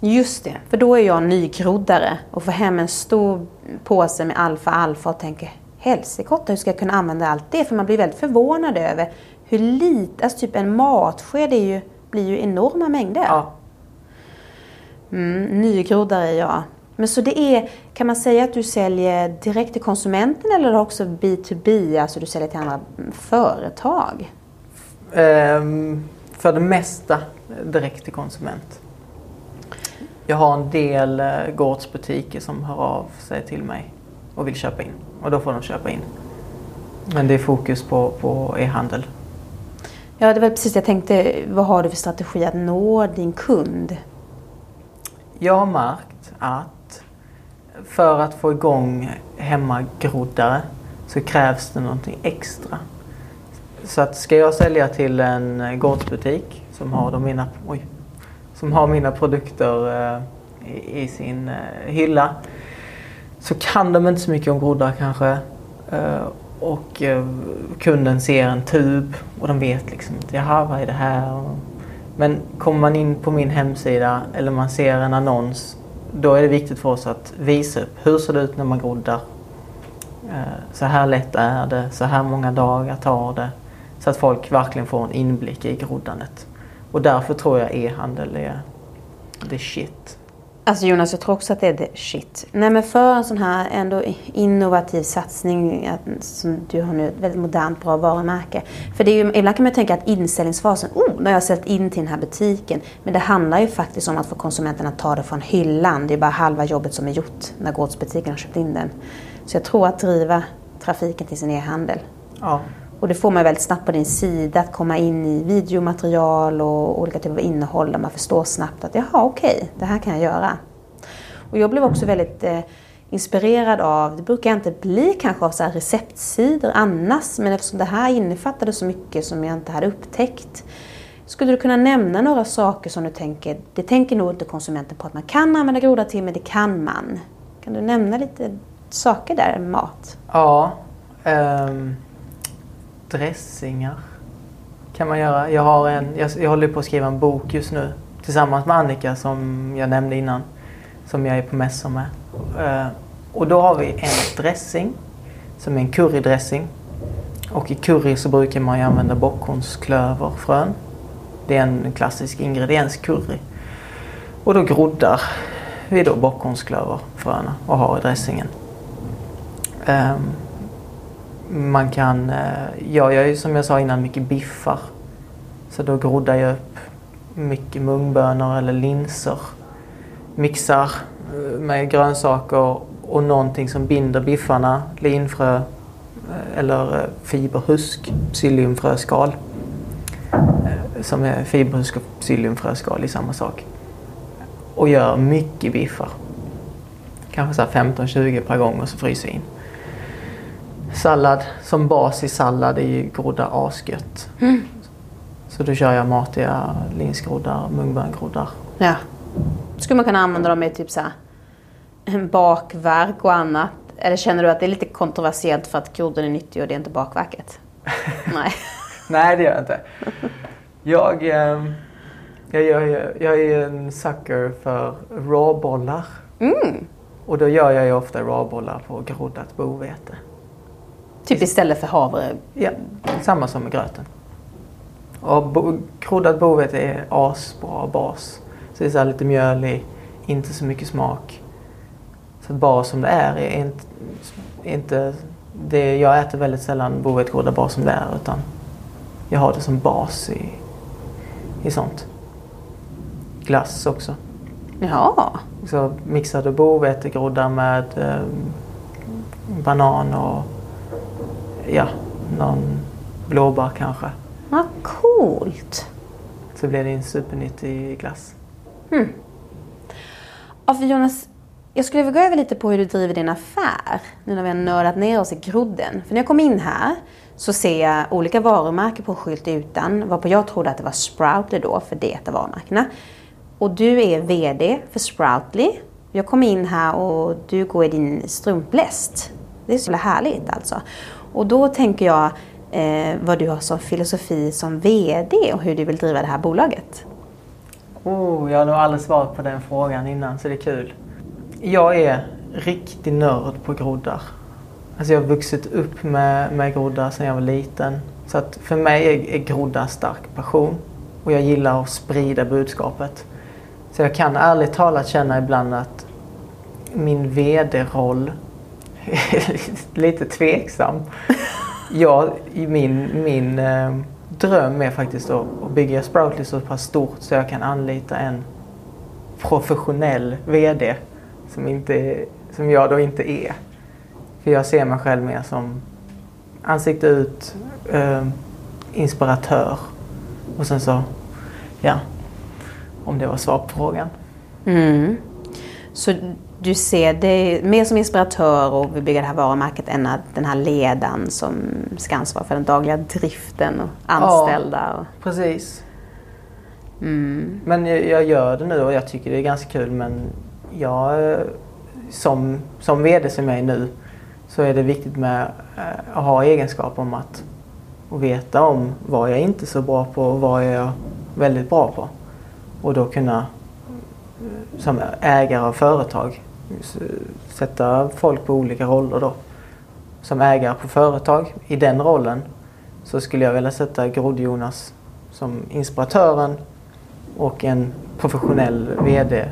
Just det, för då är jag nygroddare och får hem en stor påse med alfa alfa och tänker helsikotta hur ska jag kunna använda allt det? För man blir väldigt förvånad över hur lite, alltså typ en matsked är ju, blir ju enorma mängder. Ja, Mm, nygroddare är jag. Men så det är, kan man säga att du säljer direkt till konsumenten eller också B2B, alltså du säljer till andra företag? Ehm, för det mesta direkt till konsument. Jag har en del eh, gårdsbutiker som hör av sig till mig och vill köpa in. Och då får de köpa in. Men det är fokus på, på e-handel. Ja, det var precis det jag tänkte. Vad har du för strategi att nå din kund? Jag har märkt att för att få igång hemmagroddare så krävs det någonting extra. Så att ska jag sälja till en gårdsbutik som har, de mina, oj, som har mina produkter eh, i, i sin eh, hylla så kan de inte så mycket om groddar kanske. Eh, och eh, kunden ser en tub och de vet liksom inte, jaha vad är det här? Men kommer man in på min hemsida eller man ser en annons då är det viktigt för oss att visa upp hur ser det ut när man groddar. Eh, så här lätt är det, så här många dagar tar det. Så att folk verkligen får en inblick i groddandet. Och därför tror jag e-handel är the shit. Alltså Jonas, jag tror också att det är the shit. Nej men för en sån här ändå innovativ satsning, som du har nu, ett väldigt modernt bra varumärke. För det är ju, ibland kan man ju tänka att inställningsfasen, oh, nu har jag sällt in till den här butiken. Men det handlar ju faktiskt om att få konsumenten att ta det från hyllan. Det är bara halva jobbet som är gjort när gårdsbutiken har köpt in den. Så jag tror att driva trafiken till sin e-handel. Ja, och det får man väldigt snabbt på din sida, att komma in i videomaterial och olika typer av innehåll där man förstår snabbt att jaha okej, det här kan jag göra. Och jag blev också väldigt eh, inspirerad av, det brukar jag inte bli kanske av så här receptsidor annars, men eftersom det här innefattade så mycket som jag inte hade upptäckt. Skulle du kunna nämna några saker som du tänker, det tänker nog inte konsumenten på att man kan använda groda till, men det kan man. Kan du nämna lite saker där, mat? ja Um dressingar kan man göra. Jag, har en, jag, jag håller på att skriva en bok just nu tillsammans med Annika som jag nämnde innan. Som jag är på mässor med. Uh, och då har vi en dressing som är en currydressing. Och i curry så brukar man ju använda bockhornsklöverfrön. Det är en klassisk ingrediens curry. Och då groddar vi då bockhornsklöverfröna och har i dressingen. Um, man kan, eh, Ja, jag gör ju som jag sa innan mycket biffar. Så då groddar jag upp mycket mungbönor eller linser. Mixar eh, med grönsaker och någonting som binder biffarna. Linfrö eh, eller fiberhusk, psylliumfröskal. Som är fiberhusk och psylliumfröskal i samma sak. Och gör mycket biffar. Kanske så 15-20 per gång och så fryser jag in. Sallad som bas i sallad är ju groddar asgött. Så då kör jag matiga linsgroddar, mungböngroddar. Ja. Skulle man kunna använda dem i typ så här, bakverk och annat? Eller känner du att det är lite kontroversiellt för att grodden är nyttig och det är inte bakverket? Nej. Nej, det gör jag inte. Jag, ehm, jag, ju- jag är en sucker för råbollar. Mm. Och då gör jag ju ofta råbollar på groddat bovete. Typ istället för havre. Ja, samma som med gröten. Och bo, groddat bovete är asbra bas. Så det är så lite mjölig, inte så mycket smak. Så bas som det är är inte... inte det, jag äter väldigt sällan bovetgroddar bara som det är utan jag har det som bas i, i sånt. Glass också. Ja. Så mixade bovetegroddar med eh, banan och ja, någon blåbär kanske. Vad coolt. Så blir det en supernyttig glass. Ja, för Jonas, Jag skulle vilja gå över lite på hur du driver din affär, nu när vi har nördat ner oss i grodden. För när jag kom in här så ser jag olika varumärken på skylt utan, varpå jag trodde att det var Sproutly då, för det är varumärkena. Och du är VD för Sproutly. Jag kom in här och du går i din strumpläst. Det är så härligt alltså. Och då tänker jag eh, vad du har som filosofi som VD och hur du vill driva det här bolaget. Oh, jag har nog aldrig svarat på den frågan innan så det är kul. Jag är riktig nörd på groddar. Alltså jag har vuxit upp med, med groddar sedan jag var liten. Så att för mig är, är groddar stark passion. Och jag gillar att sprida budskapet. Så jag kan ärligt talat känna ibland att min VD-roll lite tveksam. Ja, min min eh, dröm är faktiskt att, att bygga Sproutly så pass stort så jag kan anlita en professionell VD som, inte, som jag då inte är. För jag ser mig själv mer som ansikte ut, eh, inspiratör och sen så, ja, om det var svar på frågan. Mm. Så du ser dig mer som inspiratör och vill bygga det här varumärket än att den här ledaren som ska ansvara för den dagliga driften och anställda? Ja, precis. Mm. Men jag, gör det nu och jag tycker det är ganska kul men jag som, som VD som jag är nu så är det viktigt med eh, att ha egenskap om att och veta om vad jag inte är så bra på och vad jag är väldigt bra på. Och då kunna eh, som ägare av företag sätta folk på olika roller då. Som ägare på företag, i den rollen, så skulle jag vilja sätta Grodd-Jonas som inspiratören och en professionell VD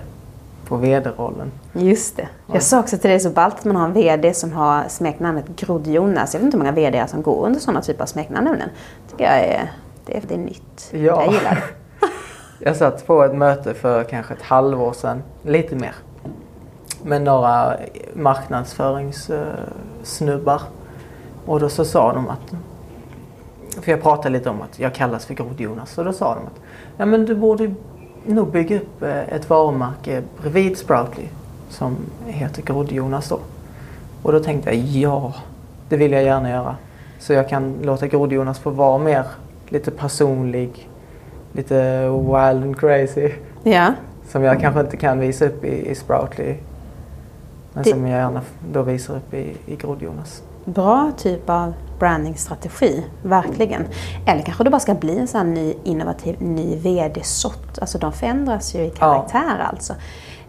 på VD-rollen. Just det. Jag sa också till dig så ballt att man har en VD som har smeknamnet Grodd-Jonas. Jag vet inte hur många VD som går under sådana typer av smeknamn Det tycker jag är, det är, det är nytt. Ja. Jag gillar det. jag satt på ett möte för kanske ett halvår sedan, lite mer med några marknadsföringssnubbar. Och då så sa de att, för jag pratade lite om att jag kallas för Grodd-Jonas. Och då sa de att ja, men du borde nog bygga upp eh, ett varumärke bredvid Sproutly som heter Grodd-Jonas då. Och då tänkte jag ja, det vill jag gärna göra. Så jag kan låta Grodd-Jonas få vara mer lite personlig, lite wild and crazy. Ja. Som jag kanske inte kan visa upp i, i Sproutly men det... som jag gärna då visar upp i, i Grodd-Jonas. Bra typ av brandingstrategi, verkligen. Eller kanske det bara ska bli en sån ny innovativ ny VD-sort. Alltså de förändras ju i karaktär ja. alltså.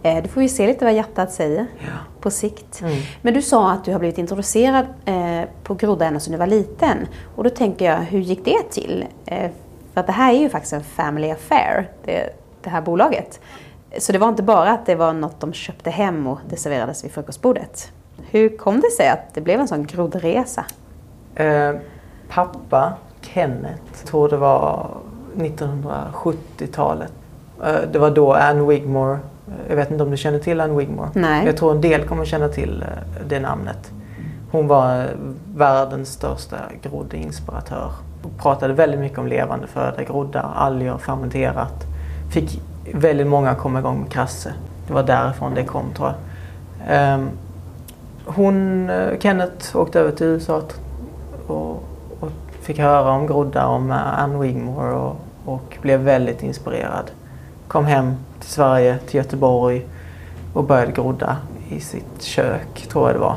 Eh, det får vi se lite vad hjärtat säger ja. på sikt. Mm. Men du sa att du har blivit introducerad eh, på Grodda ända sedan du var liten. Och då tänker jag, hur gick det till? Eh, för att det här är ju faktiskt en family affair, det, det här bolaget. Så det var inte bara att det var något de köpte hem och det serverades vid frukostbordet. Hur kom det sig att det blev en sån groddresa? Eh, pappa, Kenneth, tror det var 1970-talet. Eh, det var då Anne Wigmore, eh, jag vet inte om du känner till Anne Wigmore? Nej. Jag tror en del kommer känna till eh, det namnet. Hon var världens största groddinspiratör. Pratade väldigt mycket om levande föda, groddar, alger, fermenterat. Fick väldigt många kom igång med krasse. Det var därifrån det kom tror jag. Um, hon, eh, Kenneth åkte över till USA och, och fick höra om groddar, om eh, Anne Wigmore och, och blev väldigt inspirerad. Kom hem till Sverige, till Göteborg och började grodda i sitt kök, tror jag det var.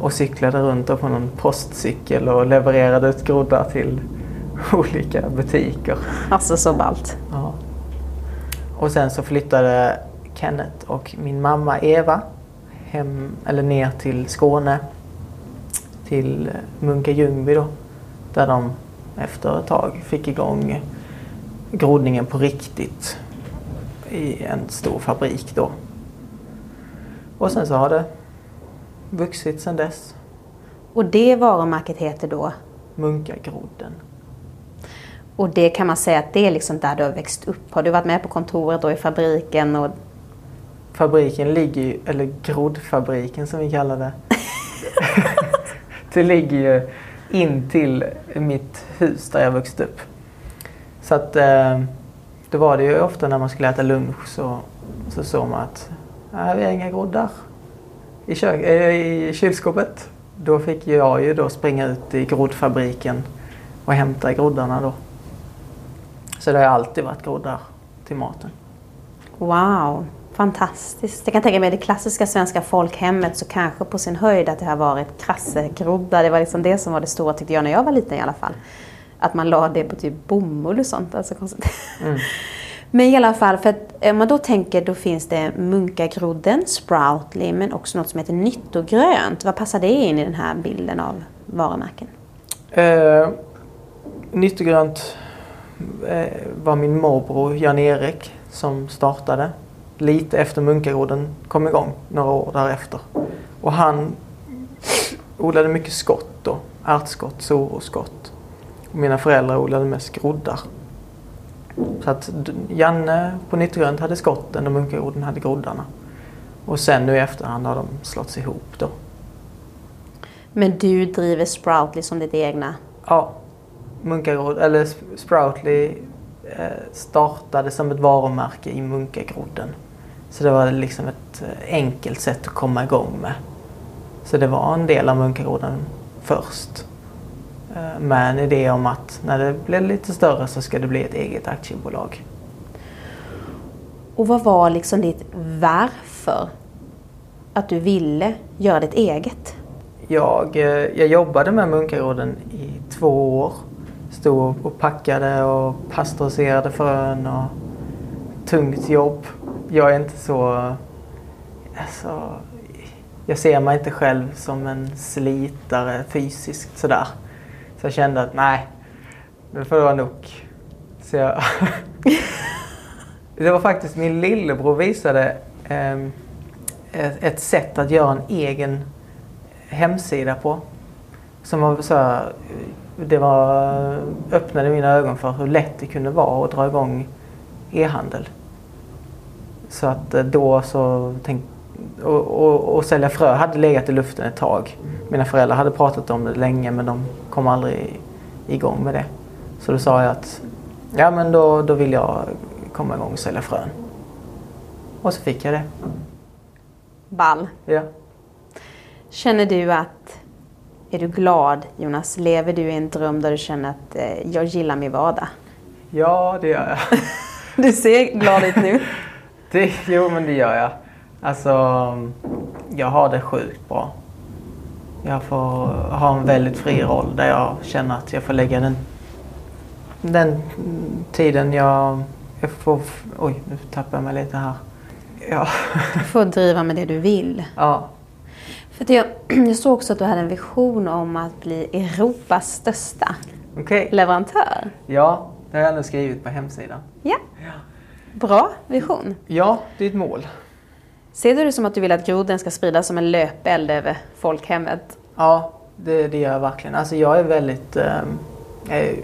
Och cyklade runt på någon postcykel och levererade ut groddar till olika butiker. Alltså så ballt. Ja. Och sen så flyttade Kenneth och min mamma Eva hem, eller ner till Skåne. Till Munka Ljungby då. Där de efter ett tag fick igång grodningen på riktigt. I en stor fabrik då. Och sen så har det vuxit sen dess. Och det varumärket heter då? Munkagrodden. Och det kan man säga att det är liksom där du har växt upp. Har du varit med på kontoret och i fabriken? Och... Fabriken ligger ju, eller groddfabriken som vi kallar det. det ligger ju in till mitt hus där jag vuxit upp. Så att eh, då var det ju ofta när man skulle äta lunch så, så såg man att nej, vi har inga groddar. i, kök, eh, i kylskåpet. Då fick jag ju då springa ut i groddfabriken och hämta groddarna då. Så det har alltid varit groddar till maten. Wow, fantastiskt. Jag kan tänka mig det klassiska svenska folkhemmet så kanske på sin höjd att det har varit krassegroddar. Det var liksom det som var det stora tyckte jag när jag var liten i alla fall. Att man la det på typ bomull och sånt. Alltså konstigt. Mm. Men i alla fall, för att om man då tänker då finns det munkagrodden, sproutly, men också något som heter nyttogrönt. Vad passar det in i den här bilden av varumärken? Eh, nyttogrönt eh, var min morbror Jan-Erik som startade. Lite efter munkagrodden kom igång, några år därefter. Och han odlade mycket skott då. Ärtskott, soroskott. Och mina föräldrar odlade mest groddar. Så att Janne på Nyttogrönt hade skotten och Munkarodden hade groddarna. Och sen nu i efterhand har de slått ihop då. Men du driver Sproutly som ditt egna? Ja. Munkagrodd, eller Sproutly eh, startade som ett varumärke i Munkagrodden. Så det var liksom ett eh, enkelt sätt att komma igång med. Så det var en del av Munkagrodden först. Eh, med en idé om att när det blir lite större så ska det bli ett eget aktiebolag. Och vad var liksom ditt varför? Att du ville göra ditt eget? Jag, jag jobbade med Munkaråden i två år. Stod och packade och pasteuriserade frön och tungt jobb. Jag är inte så... Alltså, jag ser mig inte själv som en slitare fysiskt sådär. Så jag kände att nej, nu får det vara nog. Så jag det var faktiskt min lillebror visade eh, ett sätt att göra en egen hemsida på. Som var så här, det var, öppnade mina ögon för hur lätt det kunde vara att dra igång e-handel. Så att eh, då så tänkte och, och, och, sälja frö hade legat i luften ett tag. Mina föräldrar hade pratat om det länge men de kom aldrig igång med det. Så då sa jag att ja men då, då vill jag komma igång och sälja frön. Och så fick jag det. Ball. Ja. Känner du att, är du glad Jonas? Lever du i en dröm där du känner att eh, jag gillar min vardag? Ja, det gör jag. du ser glad ut nu. det, jo, men det gör jag. Alltså, jag har det sjukt bra. Jag får ha en väldigt fri roll där jag känner att jag får lägga den, den tiden jag, jag får... Oj, nu tappar jag mig lite här. Ja. Du får driva med det du vill. Ja. För jag, jag såg också att du hade en vision om att bli Europas största okay. leverantör. Ja, det har jag nu skrivit på hemsidan. Ja. ja. Bra vision. Ja, det är ett mål. Ser du det som att du vill att groden ska spridas som en löpeld över folkhemmet? Ja, det, det gör jag verkligen. Alltså jag är väldigt, eh, är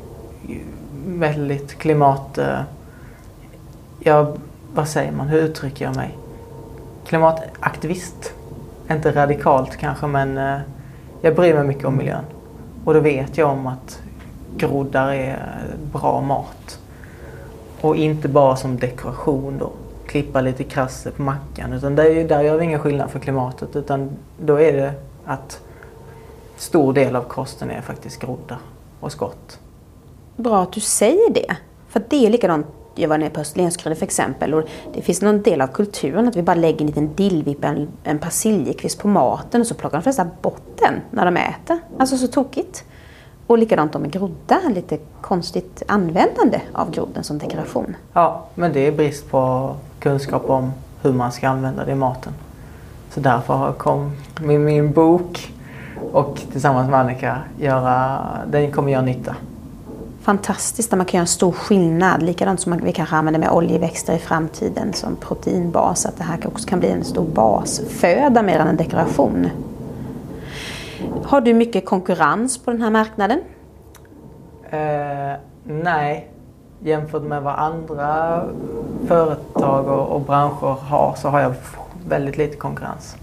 väldigt klimat... Eh, jag, vad säger man, hur uttrycker jag mig? Klimataktivist. Inte radikalt kanske men eh, jag bryr mig mycket om miljön. Och då vet jag om att groddar är bra mat. Och inte bara som dekoration då klippa lite krasse på mackan. Utan där, där gör vi ingen skillnad för klimatet. Utan då är det att stor del av kosten är faktiskt groddar och skott. Bra att du säger det. För det är likadant jag var nere på Österlenskryddor för exempel. Och det finns någon del av kulturen att vi bara lägger en liten dillvippa, en, en persiljekvist på maten och så plockar de flesta bort den när de äter. Alltså så tokigt. Och likadant med groddar, lite konstigt användande av grodden som dekoration. Ja, men det är brist på kunskap om hur man ska använda det i maten. Så därför kom min, min bok och tillsammans med Annika göra, den kommer göra nytta. Fantastiskt när man kan göra en stor skillnad. Likadant som vi kanske använder med oljeväxter i framtiden som proteinbas. Att det här också kan bli en stor basföda mer än en dekoration. Har du mycket konkurrens på den här marknaden? Eh, nej, jämfört med vad andra företag och, och branscher har så har jag väldigt lite konkurrens.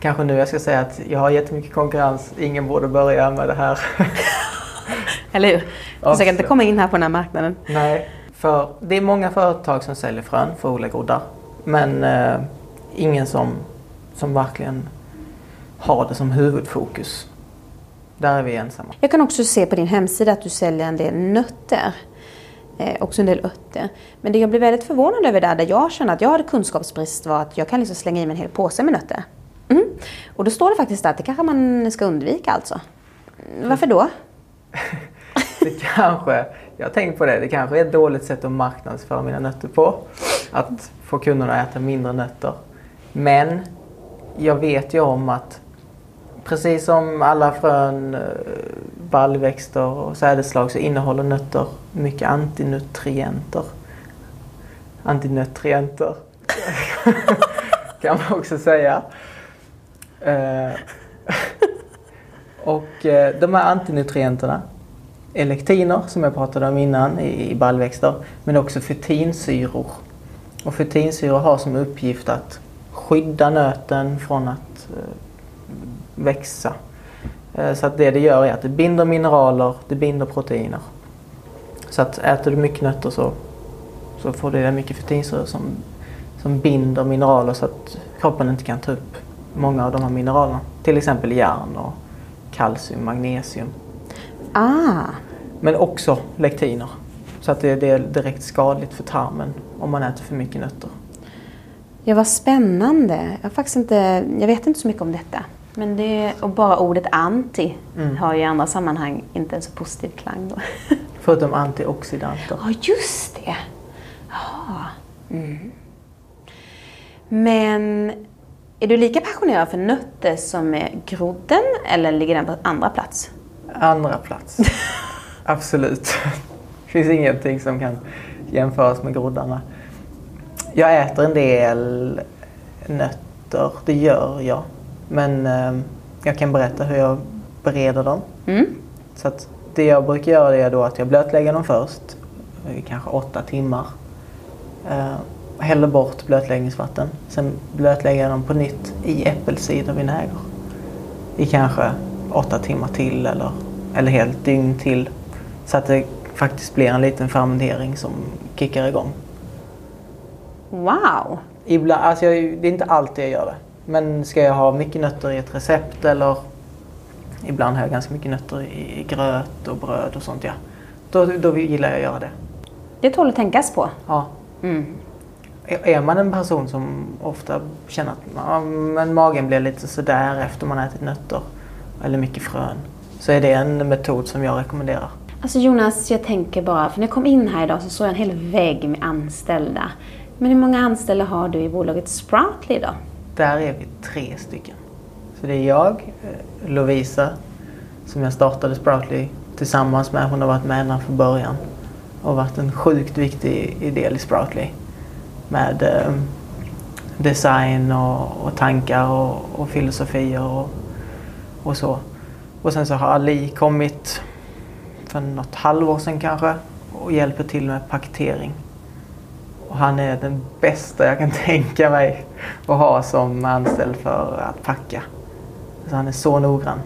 Kanske nu jag ska säga att jag har jättemycket konkurrens. Ingen borde börja med det här. Eller hur? Du ska inte komma in här på den här marknaden. Nej, för det är många företag som säljer frön för odla groddar. Men eh, ingen som som verkligen har det som huvudfokus. Där är vi ensamma. Jag kan också se på din hemsida att du säljer en del nötter. Eh, också en del örter. Men det jag blev väldigt förvånad över där, där jag kände att jag hade kunskapsbrist var att jag kan liksom slänga i mig en hel påse med nötter. Mm. Och då står det faktiskt att det kanske man ska undvika alltså. Varför då? Det kanske, jag har tänkt på det, det kanske är ett dåligt sätt att marknadsföra mina nötter på. Att få kunderna att äta mindre nötter. Men jag vet ju om att precis som alla frön, eh, baljväxter och sädesslag så innehåller nötter mycket antinutrienter. Antinutrienter kan man också säga. Eh, och eh, de här antinutrienterna elektiner som jag pratade om innan i baljväxter men också fytinsyror. Och fytinsyror har som uppgift att skydda nöten från att eh, växa. Eh, så att det det gör är att det binder mineraler, det binder proteiner. Så att äter du mycket nötter så, så får du mycket fetinsyror som, som binder mineraler så att kroppen inte kan ta upp många av de här mineralerna. Till exempel järn och kalcium, magnesium. Ah. Men också lektiner. Så att det, det är direkt skadligt för tarmen om man äter för mycket nötter. Ja, vad spännande. Jag, faktiskt inte, jag vet inte så mycket om detta. Men det, och bara ordet anti mm. har ju i andra sammanhang inte en så positiv klang då. Förutom antioxidanter. Ja, just det. Jaha. Mm. Men är du lika passionerad för nötter som grodden eller ligger den på andra plats? Andra plats. Absolut. Det finns ingenting som kan jämföras med groddarna. Jag äter en del nötter, det gör jag. Men eh, jag kan berätta hur jag bereder dem. Mm. Så att det jag brukar göra är då att jag blötlägger dem först, kanske åtta timmar. Eh, häller bort blötläggningsvatten. Sen blötlägger jag dem på nytt i äppelcidervinäger. I kanske åtta timmar till eller, eller helt dygn till. Så att det faktiskt blir en liten fermentering som kickar igång. Wow! Ibland, alltså jag, det är inte alltid jag gör det. Men ska jag ha mycket nötter i ett recept eller ibland har jag ganska mycket nötter i gröt och bröd och sånt ja. Då, då gillar jag att göra det. Det tål att tänkas på. Ja. Mm. Är man en person som ofta känner att men magen blir lite sådär efter man ätit nötter eller mycket frön så är det en metod som jag rekommenderar. Alltså Jonas, jag tänker bara, för när jag kom in här idag så såg jag en hel vägg med anställda. Men hur många anställda har du i bolaget Sproutly då? Där är vi tre stycken. Så det är jag, eh, Lovisa, som jag startade Sproutly tillsammans med. Hon har varit med ända från början och varit en sjukt viktig del i Sproutly. Med eh, design och, och tankar och, och filosofier och, och, så. Och sen så har Ali kommit för något halvår sedan kanske och hjälper till med paketering. Och han är den bästa jag kan tänka mig att ha som anställd för att packa. Så han är så noggrann.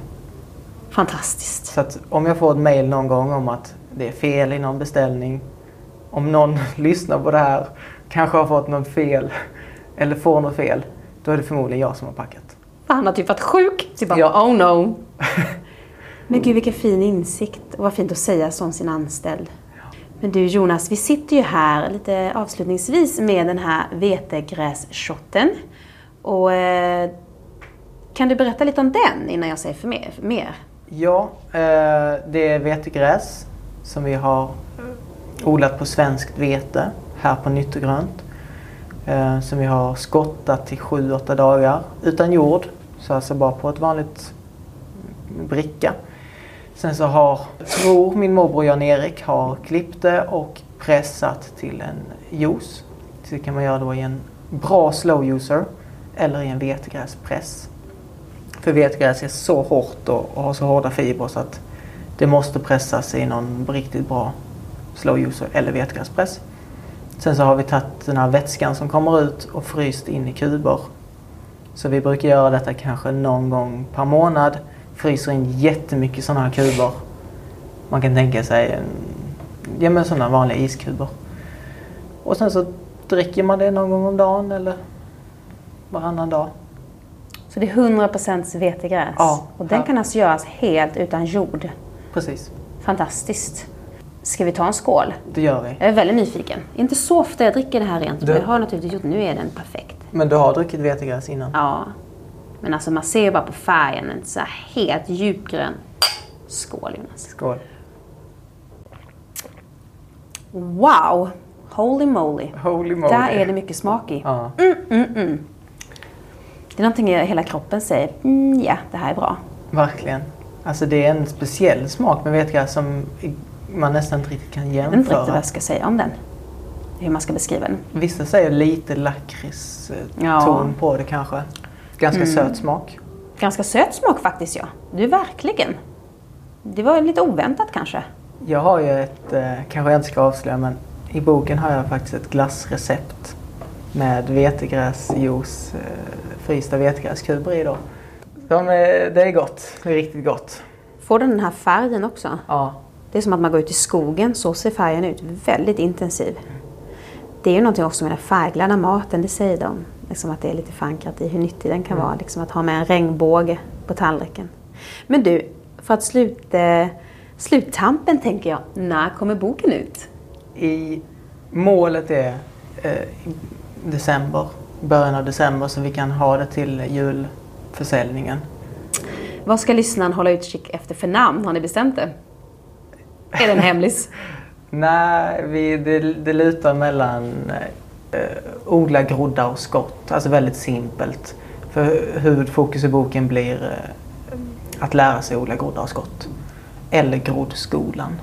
Fantastiskt. Så att om jag får ett mail någon gång om att det är fel i någon beställning. Om någon lyssnar på det här kanske har fått något fel eller får något fel. Då är det förmodligen jag som har packat. Han har typ varit sjuk. Typ bara, ja. oh no. Men gud vilken fin insikt och vad fint att säga som sin anställd. Men du Jonas, vi sitter ju här lite avslutningsvis med den här vetegrässhotten. Och eh, kan du berätta lite om den innan jag säger för mer? För mer? Ja, eh, det är vetegräs som vi har odlat på svenskt vete här på Nytt och grönt. Eh, som vi har skottat till 7-8 dagar utan jord. Så alltså bara på ett vanligt bricka. Sen så har, tror min morbror Jan-Erik har klippt det och pressat till en juice. Det kan man göra då i en bra slow user eller i en vetegräspress. För vetegräs är så hårt och, har så hårda fibrer så att det måste pressas i någon riktigt bra slow user eller vetegräspress. Sen så har vi tagit den här vätskan som kommer ut och fryst in i kuber. Så vi brukar göra detta kanske någon gång per månad fryser in jättemycket sådana här kuber. Man kan tänka sig ja, men sådana vanliga iskuber. Och sen så dricker man det någon gång om dagen eller varannan dag. Så det är 100% vetegräs? Ja. Och den Ja. kan alltså göras helt utan jord? Precis, Fantastiskt. Ska vi ta en skål? det gör vi. Jag är väldigt nyfiken. Inte så ofta jag dricker det här rent. Du- har jag naturligtvis gjort. Nu är den perfekt. Men du har druckit vetegräs innan? Ja. Men alltså man ser ju bara på färgen. En så helt djupgrön. Skål Jonas. Skål. Wow! Holy moly. Holy moly. Där är det mycket smak i. Ja. Det är någonting hela kroppen säger, mm, ja det här är bra. Verkligen. Alltså det är en speciell smak med vetegräs som man nästan inte riktigt kan Jag vet inte riktigt vad jämföra. jag ska säga om den. Hur man ska beskriva den. Vissa säger lite lakrits-ton Ja. Mm. på det kanske. Ganska söt smak. Ganska söt smak faktiskt ja. Du verkligen. Det var lite oväntat kanske. Jag har ju ett, eh, kanske jag inte ska avslöja, men i boken har jag faktiskt ett glassrecept med vetegräsjuice, eh, frysta vetegräskuber i då. De är, det är gott. Det är riktigt gott. Får den den här färgen också? Ja, Det är som att man går ut i skogen, så ser färgen ut. Väldigt intensiv. Det är ju någonting också med den färgglada maten, det säger de. Liksom att det är lite förankrat i hur nyttig den kan vara. Liksom att ha med en regnbåge på tallriken. Men du, för att sluta sluttampen tänker jag. När kommer boken ut? i, målet är eh, december, början av december så vi kan ha det till julförsäljningen. Vad ska lyssnaren hålla utkik efter för namn? Har ni bestämt det? Är det en hemlis? Nej, vi, det, det lutar mellan eh, odla groddar och skott. Alltså väldigt simpelt. För huvudfokus i boken blir eh, att lära sig odla groddar och skott. Eller groddskolan.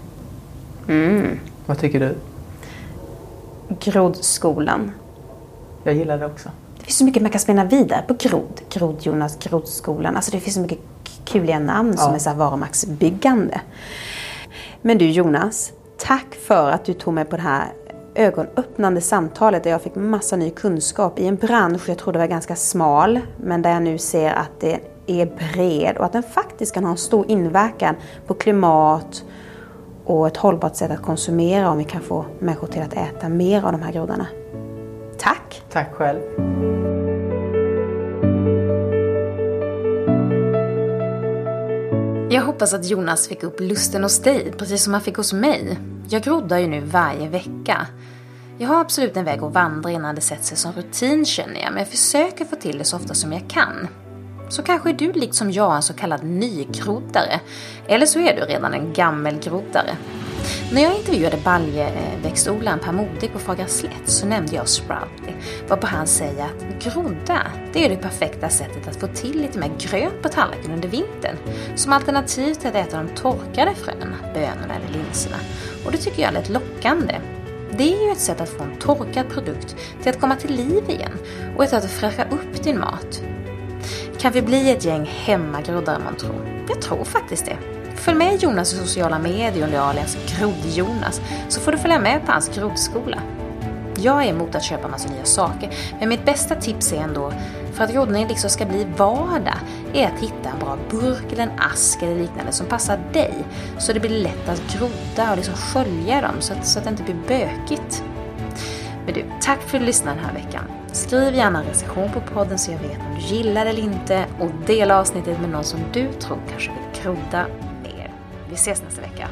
Mm. Vad tycker du? Groddskolan. Jag gillar det också. Det finns så mycket man kan spinna vidare på grodd. Grodd Jonas, Groddskolan. Alltså det finns så mycket kuliga namn som Ja. är så här varumärkesbyggande. Men du Jonas, tack för att du tog mig på det här ögonöppnande samtalet där jag fick massa ny kunskap i en bransch jag trodde var ganska smal men där jag nu ser att det är bred och att den faktiskt kan ha en stor inverkan på klimat och ett hållbart sätt att konsumera om vi kan få människor till att äta mer av de här groddarna. Tack! Tack själv. Jag hoppas att Jonas fick upp lusten hos dig, precis som han fick hos mig. Jag groddar ju nu varje vecka. Jag har absolut en väg att vandra innan det sätter sig som rutin känner jag, men jag försöker få till det så ofta som jag kan. Så kanske är du liksom jag en så kallad nygroddare, eller så är du redan en gammelgroddare. När jag intervjuade baljväxtodlaren Per Modig på Fagra slätt så nämnde jag Sprout, varpå han säger att grodda, det är det perfekta sättet att få till lite mer gröt på tallriken under vintern. Som alternativ till att äta de torkade fröna, bönorna eller linserna. Och det tycker jag lät lockande. Det är ju ett sätt att få en torkad produkt till att komma till liv igen och ett sätt att fräscha upp din mat. Kan vi bli ett gäng hemmagroddar man tror? Jag tror faktiskt det. Följ med Jonas i sociala medier under alias Grodd-Jonas så får du följa med på hans groddskola. Jag är emot att köpa massa nya saker, men mitt bästa tips är ändå, för att groddning liksom ska bli vardag, är att hitta en bra burk eller en ask eller liknande som passar dig. Så det blir lätt att grodda och liksom skölja dem så att, så att det inte blir bökigt. Men du, tack för att du lyssnade den här veckan. Skriv gärna en recension på podden så jag vet om du gillar det eller inte och dela avsnittet med någon som du tror kanske vill grodda. Vi ses nästa vecka.